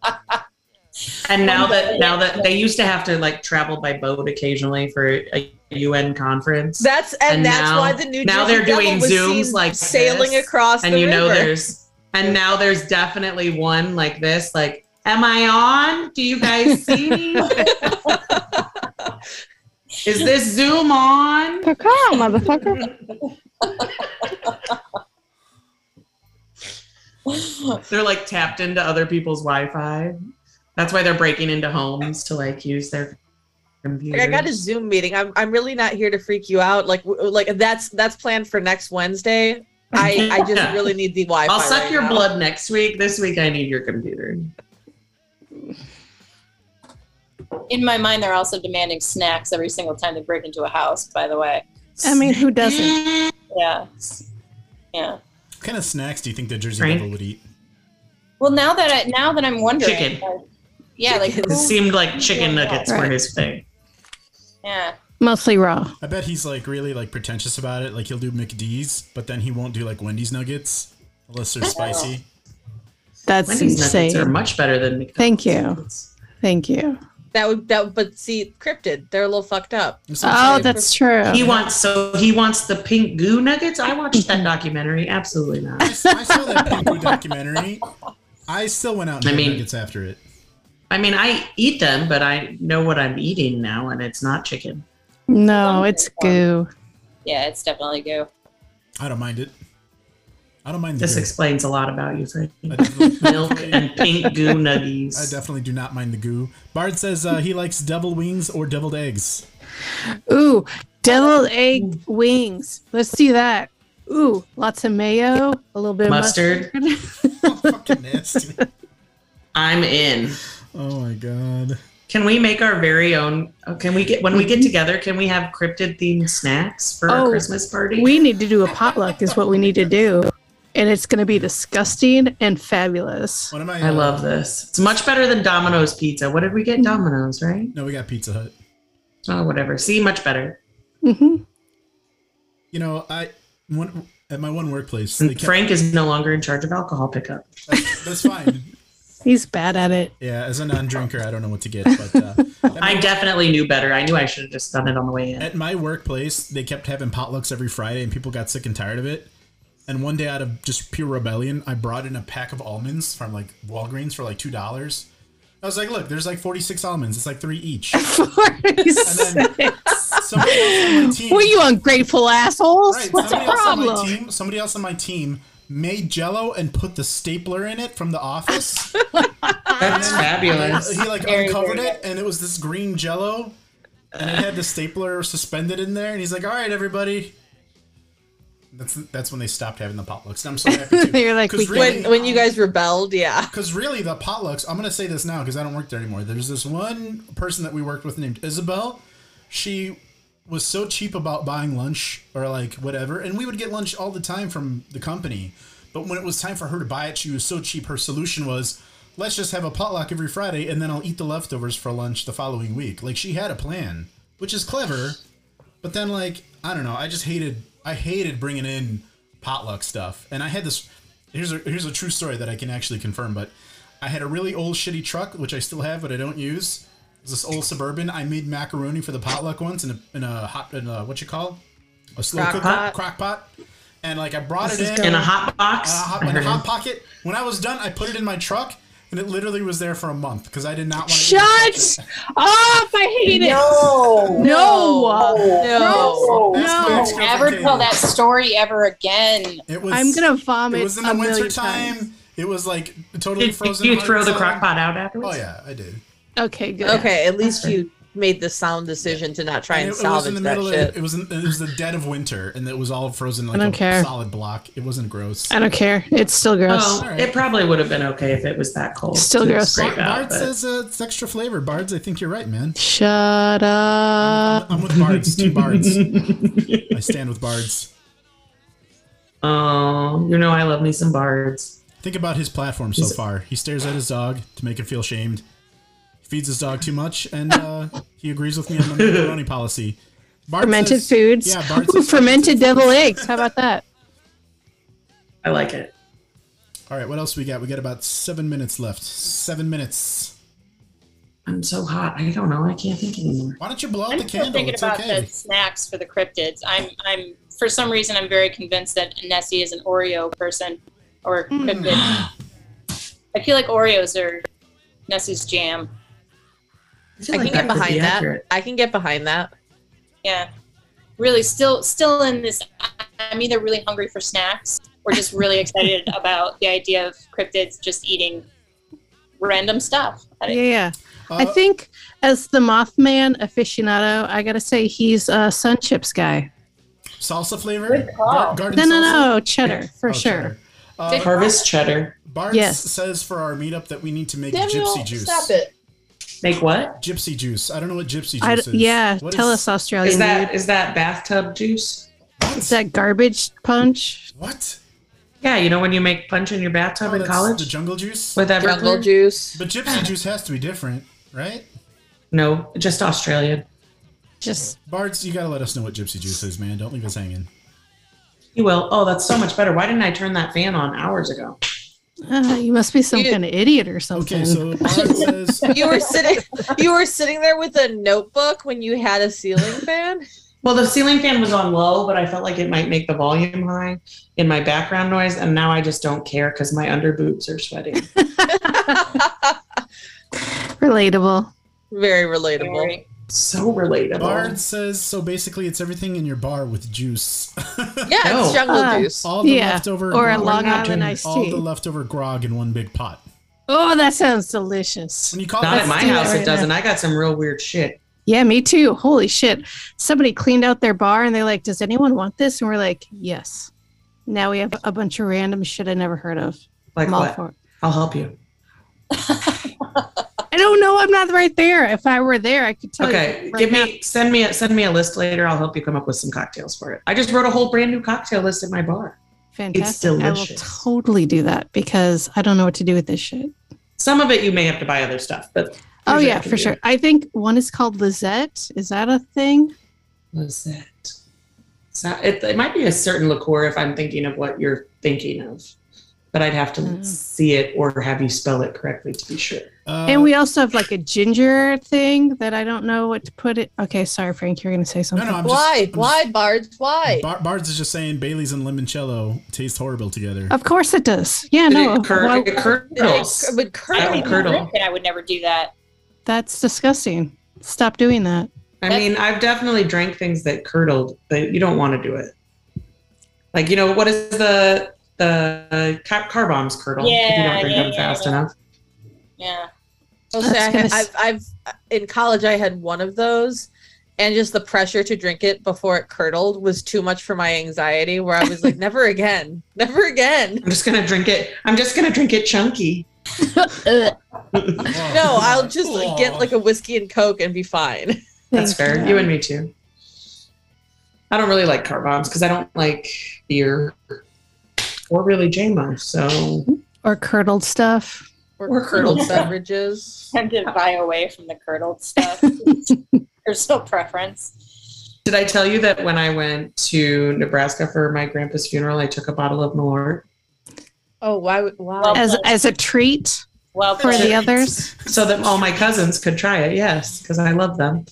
Speaker 5: And now that now that they used to have to like travel by boat occasionally for a UN conference,
Speaker 6: That's and,
Speaker 5: And
Speaker 6: that's
Speaker 5: now-
Speaker 6: why the New
Speaker 5: now
Speaker 6: Jersey
Speaker 5: they're doing
Speaker 6: Devil
Speaker 5: Zooms like
Speaker 6: sailing
Speaker 5: this,
Speaker 6: across
Speaker 5: and
Speaker 6: the
Speaker 5: you know there's and now there's definitely one like this like am i on? Do you guys see me? [LAUGHS] Is this zoom on?
Speaker 7: Caw, motherfucker. [LAUGHS]
Speaker 5: they're like tapped into other people's wi-fi that's why they're breaking into homes to like use their computers.
Speaker 6: Like, I got a Zoom meeting. I'm I'm really not here to freak you out. Like like that's that's planned for next Wednesday. I I just [LAUGHS] really need the Wi-Fi.
Speaker 5: i'll suck
Speaker 6: right
Speaker 5: your
Speaker 6: now.
Speaker 5: blood next week this week i need your computer
Speaker 8: In my mind, they're also demanding snacks every single time they break into a house. By the way,
Speaker 7: I mean, who doesn't?
Speaker 8: yeah, yeah.
Speaker 4: What kind of snacks do you think the Jersey
Speaker 5: Frank?
Speaker 4: Devil would eat?
Speaker 8: Well, now that I now that I'm wondering,
Speaker 5: Chicken.
Speaker 8: like, yeah, like
Speaker 5: it seemed like chicken nuggets were his thing
Speaker 8: yeah.
Speaker 7: Mostly raw.
Speaker 4: I bet he's like really like pretentious about it. Like he'll do McD's, but then he won't do like Wendy's nuggets unless they're oh. spicy.
Speaker 7: That's
Speaker 5: Wendy's nuggets are much better than McDonald's
Speaker 7: Thank you.
Speaker 5: nuggets.
Speaker 7: Thank you.
Speaker 6: That would that but see cryptid. They're a little fucked up.
Speaker 4: That's
Speaker 7: Oh,
Speaker 4: saying.
Speaker 7: that's true.
Speaker 5: He wants so he wants the pink goo nuggets. I watched that documentary. Absolutely
Speaker 4: I,
Speaker 5: not.
Speaker 4: s- I saw that pink goo documentary. I still went out and
Speaker 5: I mean-
Speaker 4: nuggets after it.
Speaker 5: I mean, I eat them, but I know what I'm eating now, and it's not chicken.
Speaker 7: No, it's goo.
Speaker 8: Yeah, it's definitely goo.
Speaker 4: I don't mind it. I don't mind the
Speaker 5: This
Speaker 4: goo.
Speaker 5: explains a lot about you, Frank.
Speaker 4: I definitely- [LAUGHS]
Speaker 5: Milk and pink goo nuggies.
Speaker 4: I definitely do not mind the goo. Bard says uh, he likes deviled wings or deviled eggs.
Speaker 7: Ooh, deviled egg wings. Let's do that. Ooh, lots of mayo, a little bit of
Speaker 5: Mustard.
Speaker 7: mustard. [LAUGHS] [LAUGHS]
Speaker 4: Fucking nasty.
Speaker 5: I'm in.
Speaker 4: Oh my god.
Speaker 5: Can we make our very own? oh, Can we get when we get together? Can we have cryptid themed snacks for our
Speaker 7: Oh,
Speaker 5: Christmas party?
Speaker 7: we need to do a potluck, is what we need to do. And it's going to be disgusting and fabulous.
Speaker 4: What am I?
Speaker 5: I
Speaker 4: uh,
Speaker 5: love this. It's much better than Domino's pizza. What did we get? Domino's, right?
Speaker 4: No, we got Pizza Hut.
Speaker 5: Oh, whatever. See, much better.
Speaker 7: hmm
Speaker 4: You know, I one at my one workplace. They kept,
Speaker 5: Frank is no longer in charge of alcohol pickup.
Speaker 4: that's, that's fine. [LAUGHS]
Speaker 7: He's bad at it.
Speaker 4: Yeah, as a non-drinker, I don't know what to get, but uh, at, [LAUGHS]
Speaker 5: I definitely knew better. I knew I should have just done it on the way in.
Speaker 4: at my workplace, they kept having potlucks every Friday, and people got sick and tired of it. And one day, out of just pure rebellion, I brought in a pack of almonds from like Walgreens for like two dollars. I was like, "Look, there's like 46 almonds. It's like three each." [LAUGHS] Somebody else on my team,
Speaker 7: What are you ungrateful assholes?
Speaker 4: Right,
Speaker 7: What's the
Speaker 4: somebody else on my
Speaker 7: problem?
Speaker 4: team, somebody else on my team made Jello and put the stapler in it from the office. [LAUGHS]
Speaker 5: That's fabulous.
Speaker 4: he like
Speaker 8: Very,
Speaker 4: uncovered
Speaker 8: very
Speaker 4: it, and it was this green Jello, and it had the stapler suspended in there. And he's like, "All right, everybody." That's that's when they stopped having the potlucks. And I'm so happy too. [LAUGHS]
Speaker 7: You're like,
Speaker 4: 'Cause
Speaker 7: we
Speaker 4: really,
Speaker 6: When when you guys rebelled, yeah.
Speaker 4: because really the potlucks. I'm gonna say this now because I don't work there anymore. There's this one person that we worked with named Isabel. She was so cheap about buying lunch or like whatever, and we would get lunch all the time from the company. But when it was time for her to buy it, she was so cheap. Her solution was, "Let's just have a potluck every Friday, and then I'll eat the leftovers for lunch the following week." Like she had a plan, which is clever. But then, like, I don't know. I just hated. I hated bringing in potluck stuff, and I had this. Here's a here's a true story that I can actually confirm. But I had a really old shitty truck, which I still have, but I don't use. It was this old suburban. I made macaroni for the potluck once in a in a hot in a what you call a slow
Speaker 6: Crock
Speaker 4: cooker
Speaker 6: pot.
Speaker 4: crock pot. And like I brought
Speaker 5: This
Speaker 4: it
Speaker 5: is
Speaker 4: in.
Speaker 5: In a hot box?
Speaker 4: in a hot, in a hot [LAUGHS] pocket. When I was done, I put it in my truck, and it literally was there for a month because I did not want to.
Speaker 7: Shut up! I hate it.
Speaker 8: No.
Speaker 7: No.
Speaker 6: No.
Speaker 4: Ask my
Speaker 7: No.
Speaker 8: Never tell that story ever again.
Speaker 4: It was.
Speaker 7: I'm gonna vomit.
Speaker 4: It was in the winter time.
Speaker 7: times.
Speaker 4: It was like totally
Speaker 5: Did
Speaker 4: frozen.
Speaker 5: you throw the crock pot out afterwards?
Speaker 4: Oh yeah, I did.
Speaker 7: Okay, good.
Speaker 6: Okay, at least you made the sound decision to not try and,
Speaker 4: it, it was
Speaker 6: salvage
Speaker 4: in the
Speaker 6: that
Speaker 4: middle
Speaker 6: shit.
Speaker 4: of it was in, it was the dead of winter and it was all frozen like
Speaker 7: don't
Speaker 4: a
Speaker 7: care.
Speaker 4: solid block. It wasn't gross.
Speaker 7: I don't care. It's still gross.
Speaker 5: Well, it probably would have been okay if it was that cold.
Speaker 7: Still gross.
Speaker 5: scrape
Speaker 4: Bard,
Speaker 5: out,
Speaker 4: Bard
Speaker 5: but-
Speaker 4: says uh, it's extra flavor. Bards, I think you're right, man.
Speaker 7: Shut up.
Speaker 4: I'm with Bards. Two [LAUGHS] Bards. I stand with Bards.
Speaker 5: Oh, you know I love me some bards.
Speaker 4: Think about his platform so
Speaker 5: He's-
Speaker 4: far. He stares at his dog to make him feel shamed. He feeds his dog too much, and uh, he agrees with me on the macaroni [LAUGHS] policy. Bard
Speaker 7: Fermented
Speaker 4: says-
Speaker 7: foods.
Speaker 4: Yeah, Bard
Speaker 7: Ooh, [LAUGHS] fermented devil eggs. How about that?
Speaker 5: I like it.
Speaker 4: All right, what else we got? We got about seven minutes left. Seven minutes.
Speaker 5: I'm so hot. I don't know. I can't think anymore.
Speaker 4: Why don't you blow out
Speaker 8: I'm
Speaker 4: the
Speaker 8: still
Speaker 4: candle?
Speaker 8: thinking
Speaker 4: It's
Speaker 8: about
Speaker 4: okay.
Speaker 8: the snacks for the cryptids. I'm, I'm, for some reason, I'm very convinced that Nessie is an Oreo person or
Speaker 4: Hmm.
Speaker 8: cryptid. [GASPS] I feel like Oreos are Nessie's jam.
Speaker 5: Feel
Speaker 6: I
Speaker 5: like
Speaker 6: can get behind
Speaker 5: be
Speaker 6: that.
Speaker 5: accurate.
Speaker 6: I can get behind that.
Speaker 8: Yeah, really, still, still in this. I'm either really hungry for snacks or just really [LAUGHS] excited about the idea of cryptids just eating random stuff. I
Speaker 7: Yeah,
Speaker 8: don't-
Speaker 7: I
Speaker 4: Uh,
Speaker 7: think as the Mothman aficionado, I gotta say he's a Sun Chips guy.
Speaker 4: salsa flavor. Gar- garden
Speaker 7: No, no,
Speaker 4: salsa?
Speaker 7: no, cheddar for
Speaker 4: Oh,
Speaker 7: sure.
Speaker 4: cheddar. Uh,
Speaker 5: Harvest cheddar.
Speaker 4: Bards
Speaker 7: Yes.
Speaker 4: says for our meetup that we need to make
Speaker 6: Daniel,
Speaker 4: gypsy juice.
Speaker 6: stop it.
Speaker 5: Make what?
Speaker 4: Gypsy juice. I don't know what gypsy juice
Speaker 7: I
Speaker 4: is.
Speaker 7: yeah,
Speaker 4: What
Speaker 7: tell
Speaker 4: is-
Speaker 7: us, Australian
Speaker 5: Is that
Speaker 7: dude.
Speaker 5: is that bathtub juice?
Speaker 7: Is that garbage punch?
Speaker 4: What?
Speaker 5: Yeah, you know when you make punch in your bathtub
Speaker 4: Oh,
Speaker 5: in
Speaker 4: that's
Speaker 5: college
Speaker 4: The jungle juice?
Speaker 5: with that
Speaker 6: Jungle juice.
Speaker 4: But gypsy [SIGHS] juice has to be different, right?
Speaker 5: No, just Australian.
Speaker 7: Just
Speaker 4: Bards, you gotta let us know what gypsy juice is, man. Don't leave us hanging.
Speaker 5: You will. Oh, that's so much better. Why didn't I turn that fan on hours ago?
Speaker 7: Uh, you must be some
Speaker 6: You-
Speaker 7: kind of idiot or something.
Speaker 4: Okay, so [LAUGHS] says [LAUGHS]
Speaker 6: You were sitting you were sitting there with a notebook when you had a ceiling fan.
Speaker 5: Well, the ceiling fan was on low, but I felt like it might make the volume high in my background noise, and now I just don't care because my under boobs are sweating. [LAUGHS]
Speaker 7: Relatable.
Speaker 6: Very relatable.
Speaker 8: Very.
Speaker 5: So relatable.
Speaker 4: Bard says so. Basically, it's everything in your bar with juice. [LAUGHS]
Speaker 6: Yeah,
Speaker 5: No.
Speaker 6: it's [LAUGHS] jungle
Speaker 7: Uh,
Speaker 6: juice.
Speaker 4: all the
Speaker 7: Yeah,
Speaker 4: leftover
Speaker 7: or a Long Island
Speaker 5: doing
Speaker 7: iced
Speaker 4: all the leftover grog in one big pot.
Speaker 7: oh, that sounds delicious.
Speaker 4: When you call
Speaker 5: Not at my house,
Speaker 7: right
Speaker 5: it doesn't. I got some real weird shit.
Speaker 7: Yeah, me too. Holy shit. Somebody cleaned out their bar and they're like, Does anyone want this? And we're like, Yes. Now we have a bunch of random shit I never heard of.
Speaker 5: Like
Speaker 7: I'm
Speaker 5: what? I'll help you. [LAUGHS]
Speaker 7: I don't know. I'm not right there. If I were there, I could tell
Speaker 5: Okay,
Speaker 7: you. right
Speaker 5: give
Speaker 7: now.
Speaker 5: me send me a, send me a list later. I'll help you come up with some cocktails for it. I just wrote a whole brand new cocktail list at my bar.
Speaker 7: Fantastic. It's delicious. I will totally do that because I don't know what to do with this shit.
Speaker 5: Some of it you may have to buy other stuff, but
Speaker 7: Oh
Speaker 5: here's what I
Speaker 7: yeah, for sure. I think one is called Lizette. Is that a thing?
Speaker 5: Lizette. So it, it might be a certain liqueur if I'm thinking of what you're thinking of, but I'd have to
Speaker 7: Mm.
Speaker 5: see it or have you spell it correctly to be sure.
Speaker 4: Uh,
Speaker 7: and we also have like a ginger thing that I don't know what to put it. Okay, sorry, Frank. You're gonna say something.
Speaker 4: no. I'm
Speaker 6: Why?
Speaker 4: Just, I'm
Speaker 6: Why, Bards? Why?
Speaker 4: Bar- Bards is just saying Bailey's and limoncello taste horrible together.
Speaker 7: Of course it does. Yeah,
Speaker 5: Did
Speaker 7: no.
Speaker 5: it, cur-
Speaker 7: why-
Speaker 5: it curdles.
Speaker 6: It would
Speaker 5: I
Speaker 6: curdle.
Speaker 5: don't curdle.
Speaker 8: I would never do that.
Speaker 7: that's disgusting. Stop doing that.
Speaker 5: I mean, I've definitely drank things that curdled, but you don't want to do it. Like, you know, what is the the car, car bombs curdle if you
Speaker 8: Yeah,
Speaker 5: don't drink
Speaker 8: yeah,
Speaker 5: them
Speaker 8: yeah,
Speaker 5: fast
Speaker 8: yeah.
Speaker 5: enough?
Speaker 8: Yeah.
Speaker 6: I'll say I,
Speaker 7: That's
Speaker 6: had-
Speaker 7: gonna
Speaker 6: I've, I've in college I had one of those, and just the pressure to drink it before it curdled was too much for my anxiety. Where I was like, [LAUGHS] never again, never again.
Speaker 5: I'm just gonna drink it. I'm just gonna drink it chunky. [LAUGHS]
Speaker 6: No, I'll just like, get like a whiskey and coke and be fine.
Speaker 5: That's
Speaker 7: Thank
Speaker 5: fair. You and me too. I don't really like car bombs because I don't like beer or really JMO. So
Speaker 7: Or curdled stuff.
Speaker 6: Or,
Speaker 5: Or
Speaker 6: curdled
Speaker 5: curdled.
Speaker 6: beverages.
Speaker 8: Tend to buy away from the curdled stuff. [LAUGHS] There's no preference.
Speaker 5: did I tell you that when I went to Nebraska for my grandpa's funeral, I took a bottle of Malort
Speaker 6: Oh, why? Wow.
Speaker 7: As as a treat
Speaker 8: Well,
Speaker 7: for the others.
Speaker 5: so that all my cousins could try it. Yes, because I love them.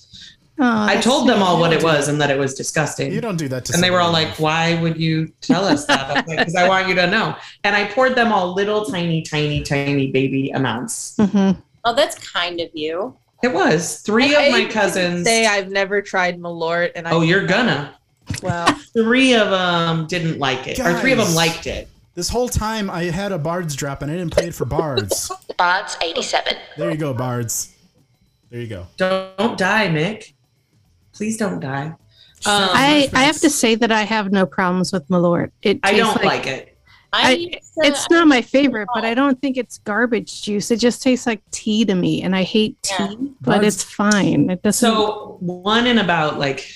Speaker 7: Oh,
Speaker 5: I told them all what it was and that it was disgusting.
Speaker 4: You don't do that to
Speaker 5: and they were all like, "Why would you tell us that?" Because I want you to know. And I poured them all little, tiny, tiny, tiny baby amounts.
Speaker 7: Mhm.
Speaker 8: oh, that's kind of you.
Speaker 5: It was three
Speaker 6: I
Speaker 5: of my
Speaker 6: can
Speaker 5: cousins.
Speaker 6: Say I've never tried Malort, and I.
Speaker 5: oh, you're gonna.
Speaker 6: Well, [LAUGHS]
Speaker 5: Three of them didn't like it, or three of them liked it.
Speaker 4: This whole time I had a Bards drop and I didn't play it for Bards.
Speaker 1: Bards 87.
Speaker 4: there you go, Bards. There you go.
Speaker 5: Don't, don't die, Nick. Please don't die. Um,
Speaker 7: I I have to say that I have no problems with Malort. It
Speaker 5: I don't like, it.
Speaker 8: I,
Speaker 7: I-
Speaker 8: to-
Speaker 7: It's not my favorite, but I don't think it's garbage juice. It just tastes like tea to me, and I hate tea,
Speaker 8: Yeah.
Speaker 7: but
Speaker 4: Bards-
Speaker 7: it's fine. It doesn't.
Speaker 5: So one in about like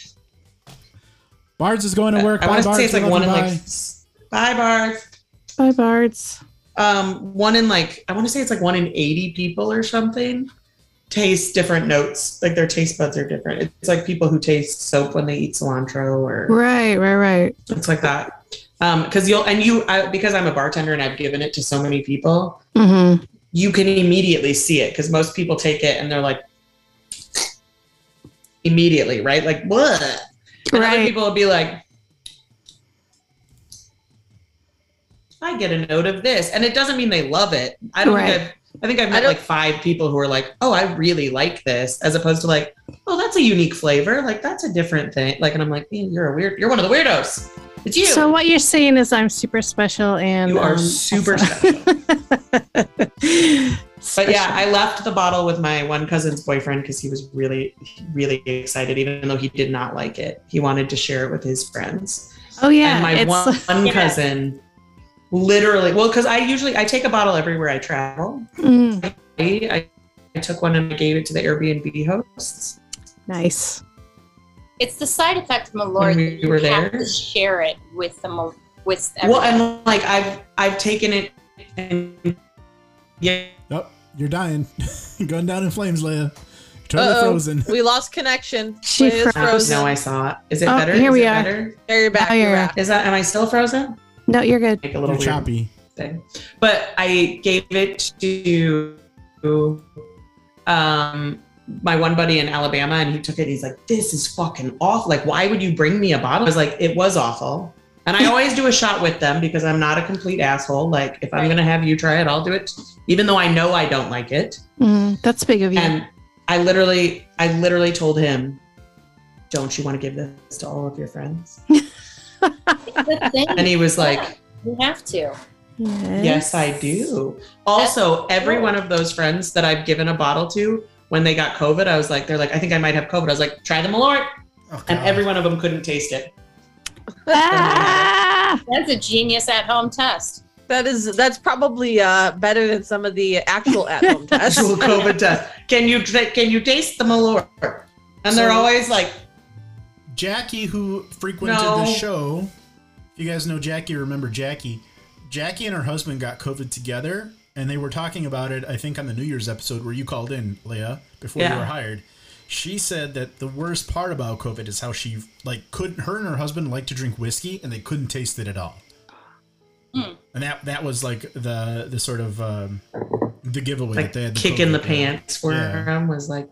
Speaker 4: Bards is going to work.
Speaker 5: I
Speaker 4: Bye,
Speaker 5: want to
Speaker 4: Bards.
Speaker 5: say it's like one in
Speaker 4: you,
Speaker 5: like
Speaker 4: bye.
Speaker 5: s- bye
Speaker 7: Bye, Bards.
Speaker 5: um one in like i want to say it's like one in 80 people or something taste different notes like their taste buds are different it's like people who taste soap when they eat cilantro or
Speaker 7: Right, right, right.
Speaker 5: it's like that um because you'll and you I, because i'm a bartender and i've given it to so many people
Speaker 7: Mm-hmm.
Speaker 5: you can immediately see it because most people take it and they're like immediately right like what and other
Speaker 7: Right.
Speaker 5: people will be like I get a note of this, and it doesn't mean they love it. I don't
Speaker 7: Right.
Speaker 5: think I've. I think I've met like five people who are like, "Oh, I really like this," as opposed to like, "Oh, that's a unique flavor. Like that's a different thing." Like, and I'm like, "Man, "You're a weird. You're one of the weirdos. It's you.
Speaker 7: So what you're saying is I'm super special, and
Speaker 5: you are
Speaker 7: um,
Speaker 5: super
Speaker 7: also- [LAUGHS]
Speaker 5: special." But yeah, I left the bottle with my one cousin's boyfriend because he was really, really excited, even though he did not like it. He wanted to share it with his friends.
Speaker 7: oh yeah,
Speaker 5: and my
Speaker 7: it's
Speaker 5: one, one [LAUGHS]
Speaker 8: Yeah.
Speaker 5: cousin literally well because i usually i take a bottle everywhere i travel
Speaker 7: Mm,
Speaker 5: I, I took one and I gave it to the airbnb hosts
Speaker 7: nice.
Speaker 8: it's the side effect of Malort
Speaker 5: When we
Speaker 8: you
Speaker 5: were
Speaker 8: have
Speaker 5: there?
Speaker 8: to share it with the Mal- with
Speaker 5: well
Speaker 8: everyone.
Speaker 5: and like i've i've taken it and yeah
Speaker 4: Oh, you're dying. [LAUGHS] going down in flames, Leia. Totally
Speaker 6: Uh-oh.
Speaker 4: frozen.
Speaker 6: we lost connection.
Speaker 7: She
Speaker 6: Leia's
Speaker 7: froze.
Speaker 6: frozen.
Speaker 5: no i saw it is it
Speaker 7: Oh,
Speaker 5: better
Speaker 7: here
Speaker 5: Is
Speaker 7: we are.
Speaker 5: better?
Speaker 6: There you're back.
Speaker 7: Now
Speaker 6: You're
Speaker 7: you're-
Speaker 6: back.
Speaker 5: is that am i still frozen
Speaker 7: No, you're good.
Speaker 5: like a little
Speaker 4: You're choppy.
Speaker 5: thing. But I gave it to um my one buddy in Alabama and he took it. He's like, this is fucking awful. Like, why would you bring me a bottle? I was like, it was awful. And I [LAUGHS] always do a shot with them because I'm not a complete asshole. Like, if I'm gonna have you try it, I'll do it, even though I know I don't like it.
Speaker 7: Mm, that's big of you.
Speaker 5: And I literally, I literally told him, "Don't you want to give this to all of your friends?" [LAUGHS]
Speaker 8: Good thing.
Speaker 5: And he was like,
Speaker 8: You have to.
Speaker 5: Yes, I do. Also, every one of those friends that I've given a bottle to, when they got COVID, I was like, they're like, I think I might have COVID. I was like, try the Malort. and every one of them couldn't taste it.
Speaker 7: Ah! [LAUGHS]
Speaker 8: That's a genius at home test.
Speaker 6: That is that's probably uh, better than some of the actual at-home [LAUGHS] tests.
Speaker 5: Actual COVID test. Can you can you taste the Malort? And they're always like,
Speaker 4: Jackie, who frequented
Speaker 5: No.
Speaker 4: the show, if you guys know Jackie, remember Jackie. Jackie and her husband got COVID together, and they were talking about it. I think on the New Year's episode where you called in, Leah, before you were hired. She said that the worst part about COVID is how she like couldn't. Her and her husband like to drink whiskey, and they couldn't taste it at all. And that that was like the the sort of um, the giveaway
Speaker 5: like
Speaker 4: that they had. the
Speaker 5: kick in the pants for
Speaker 4: yeah.
Speaker 5: him was like,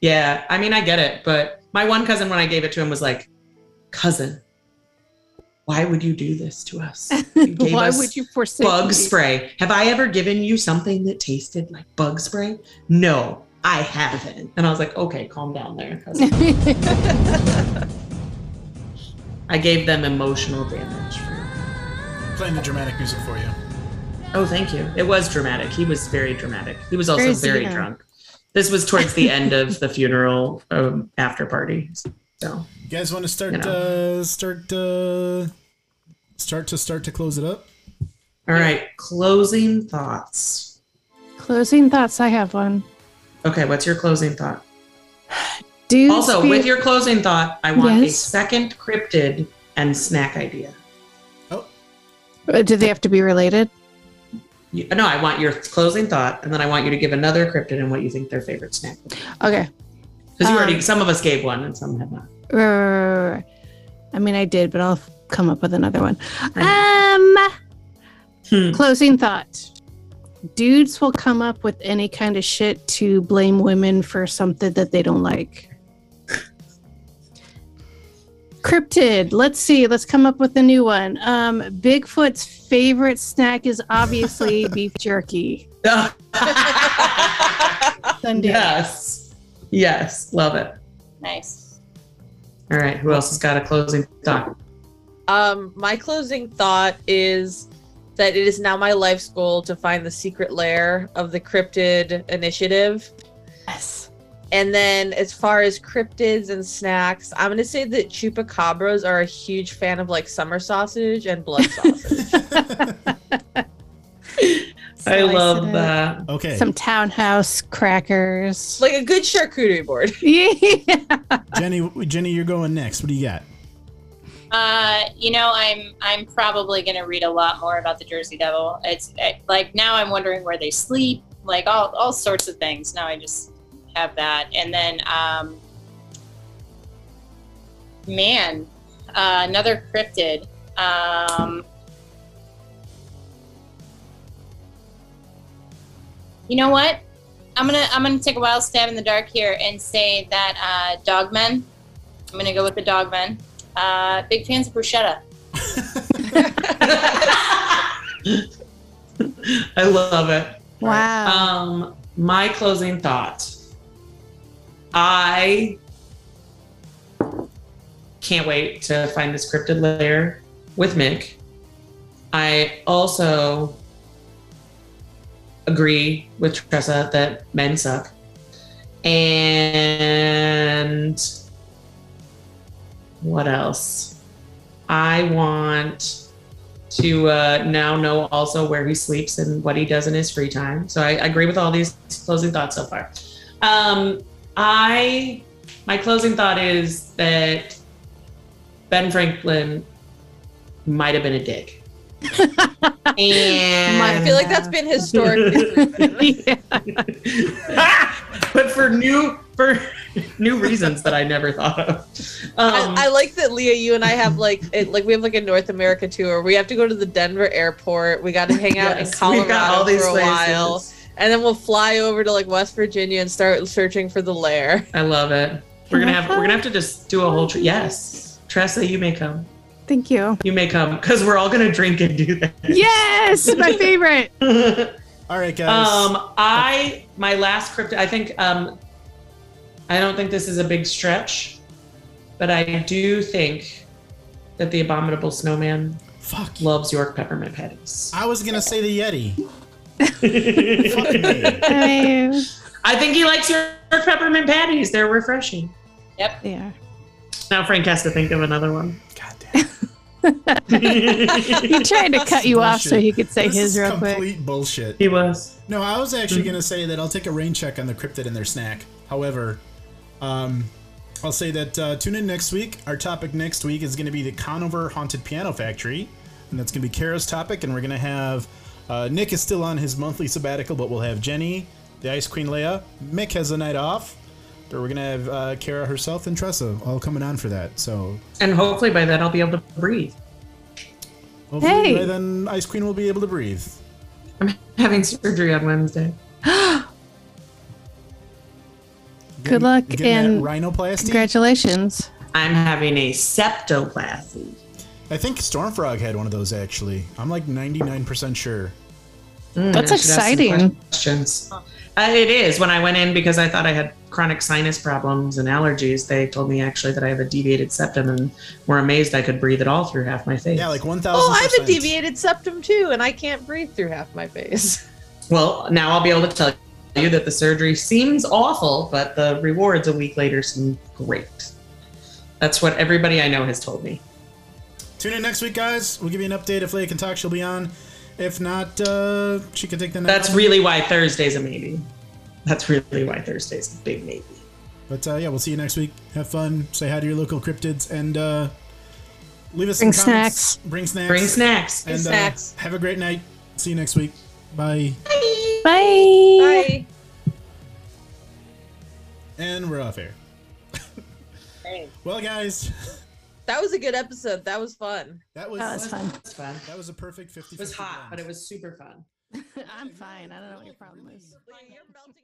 Speaker 5: yeah. I mean, I get it, but my one cousin, when I gave it to him, was like, cousin, why would you do this to us? [LAUGHS] You gave
Speaker 7: Why
Speaker 5: us
Speaker 7: would you forsake
Speaker 5: bug
Speaker 7: me?
Speaker 5: spray? Have I ever given you something that tasted like bug spray? No, I haven't. And I was like, okay, calm down there, cousin. [LAUGHS] I gave them emotional damage.
Speaker 4: Playing the dramatic music for you.
Speaker 5: Oh, thank you. It was dramatic. He was very dramatic. He was also
Speaker 7: Very
Speaker 5: very drunk. This was towards the end of the funeral um, after party. So
Speaker 4: You guys want to start
Speaker 5: You know.
Speaker 4: uh start uh start to start to close it up?
Speaker 5: all right, closing thoughts.
Speaker 7: Closing thoughts. I have one.
Speaker 5: Okay, what's your closing thought?
Speaker 7: Dudes
Speaker 5: also,
Speaker 7: be-
Speaker 5: with your closing thought, I want a second cryptid and snack idea.
Speaker 7: Uh, do they have to be related?
Speaker 5: You, no, I want your closing thought, and then I want you to give another cryptid and what you think their favorite snack is.
Speaker 7: Okay.
Speaker 5: Because you already,
Speaker 7: Um,
Speaker 5: some of us gave one and some have not.
Speaker 7: Uh, I mean, I did, but I'll come up with another one. Um,
Speaker 5: Hmm.
Speaker 7: closing thought. Dudes will come up with any kind of shit to blame women for something that they don't like. Cryptid. Let's see. Let's come up with a new one. Um, Bigfoot's favorite snack is obviously [LAUGHS] beef jerky. [LAUGHS] Sunday.
Speaker 5: Yes. Yes. Love it.
Speaker 8: Nice.
Speaker 5: All right. Who else has got a closing thought?
Speaker 6: Um, my closing thought is that it is now my life's goal to find the secret lair of the cryptid initiative.
Speaker 7: Yes.
Speaker 6: And then as far as cryptids and snacks, I'm gonna say that chupacabras are a huge fan of like summer sausage and blood [LAUGHS] sausage. [LAUGHS]
Speaker 5: I love that.
Speaker 4: Okay.
Speaker 7: Some townhouse crackers.
Speaker 6: like a good charcuterie board. [LAUGHS]
Speaker 7: yeah.
Speaker 4: Jenny Jenny, you're going next. What do you got?
Speaker 8: Uh, you know, I'm I'm probably gonna read a lot more about the Jersey Devil. It's eh, like now I'm wondering where they sleep, like all all sorts of things. Now I just have that, and then um, man, uh, another cryptid. Um, you know what? I'm gonna I'm gonna take a wild stab in the dark here and say that uh, dogmen. I'm gonna go with the dogmen. Uh, big fans of bruschetta. [LAUGHS]
Speaker 5: I love it.
Speaker 7: Wow.
Speaker 5: Um, my closing thought. I can't wait to find this cryptid layer with Mick. I also agree with Tressa that men suck. And what else? I want to uh, now know also where he sleeps and what he does in his free time. So I, I agree with all these closing thoughts so far. Um, I my closing thought is that Ben Franklin might have been a dick. [LAUGHS] and
Speaker 6: I feel like that's been historically proven. [LAUGHS] [LAUGHS]
Speaker 5: but for new for new reasons that I never thought of. Um,
Speaker 6: I, I like that Leah, you and I have like it, like we have like a North America tour. We have to go to the Denver airport. We got to hang out
Speaker 5: Yes,
Speaker 6: in
Speaker 5: we've got all
Speaker 6: Colorado
Speaker 5: these
Speaker 6: for a
Speaker 5: places.
Speaker 6: while, and then we'll fly over to like West Virginia and start searching for the lair.
Speaker 5: I love it. We're gonna have we're gonna have to just do a whole trip. Yes, Tressa, you may come.
Speaker 7: Thank you.
Speaker 5: You may come because we're all gonna drink and do that.
Speaker 7: Yes, my favorite. [LAUGHS]
Speaker 4: All right, guys.
Speaker 5: Um, I my last cryptid. I think um, I don't think this is a big stretch, but I do think that the abominable snowman
Speaker 4: Fuck.
Speaker 5: loves York peppermint patties.
Speaker 4: I was gonna say the Yeti.
Speaker 7: I mean,
Speaker 5: I think he likes your peppermint patties. They're refreshing.
Speaker 8: Yep.
Speaker 7: yeah.
Speaker 5: Now Frank has to think of another one.
Speaker 4: God damn. [LAUGHS]
Speaker 7: He tried to cut you off so he could say
Speaker 4: This
Speaker 7: his
Speaker 4: is
Speaker 7: real quick.
Speaker 4: complete bullshit.
Speaker 5: He was.
Speaker 4: No, I was actually gonna say that I'll take a rain check on the cryptid and their snack. However, um, I'll say that uh, tune in next week. Our topic next week is gonna be the Conover Haunted Piano Factory, and that's gonna be Kara's topic. And we're gonna have uh, Nick is still on his monthly sabbatical, but we'll have Jenny, the Ice Queen Leia. Mick has a night off. But we're gonna have uh, Kara herself and Tressa all coming on for that. So
Speaker 5: And hopefully by then I'll be able to breathe.
Speaker 4: hopefully
Speaker 7: Hey.
Speaker 4: by then Ice Queen will be able to breathe.
Speaker 5: I'm having surgery on Wednesday. [GASPS]
Speaker 7: Good luck and
Speaker 4: rhinoplasty.
Speaker 7: congratulations.
Speaker 5: I'm having a septoplasty.
Speaker 4: I think Stormfrog had one of those actually. I'm like 99% sure.
Speaker 5: Mm,
Speaker 7: That's
Speaker 5: I should ask some
Speaker 7: exciting.
Speaker 5: Questions. Uh, it is. When I went in because I thought I had chronic sinus problems and allergies, they told me actually that I have a deviated septum and were amazed I could breathe at all through half my face.
Speaker 4: Yeah, like 1000
Speaker 6: Oh, I have a deviated septum too, and I can't breathe through half my face. [LAUGHS]
Speaker 5: Well, now I'll be able to tell you that the surgery seems awful, but the rewards a week later seem great. That's what everybody I know has told me.
Speaker 4: Tune in next week, guys. We'll give you an update. If Leia can talk, she'll be on. If not, uh, she can take the night
Speaker 5: That's
Speaker 4: off.
Speaker 5: really why Thursday's a maybe. That's really why Thursday's a big maybe.
Speaker 4: But uh, yeah, we'll see you next week. Have fun. Say hi to your local cryptids and uh, leave us
Speaker 7: Bring
Speaker 4: some comments.
Speaker 7: snacks.
Speaker 4: Bring snacks.
Speaker 5: Bring snacks.
Speaker 4: And
Speaker 6: snacks.
Speaker 4: Uh, have a great night. See you next week. Bye.
Speaker 7: Bye.
Speaker 6: Bye.
Speaker 4: And we're off air. [LAUGHS] well, guys, [LAUGHS]
Speaker 6: That was a good episode. That was fun.
Speaker 4: that was
Speaker 7: That was fun.
Speaker 5: It's fun.
Speaker 4: that was a perfect 50
Speaker 5: It was hot, but it was super fun. [LAUGHS]
Speaker 7: I'm fine. I don't know what your problem is.
Speaker 6: You're melting into a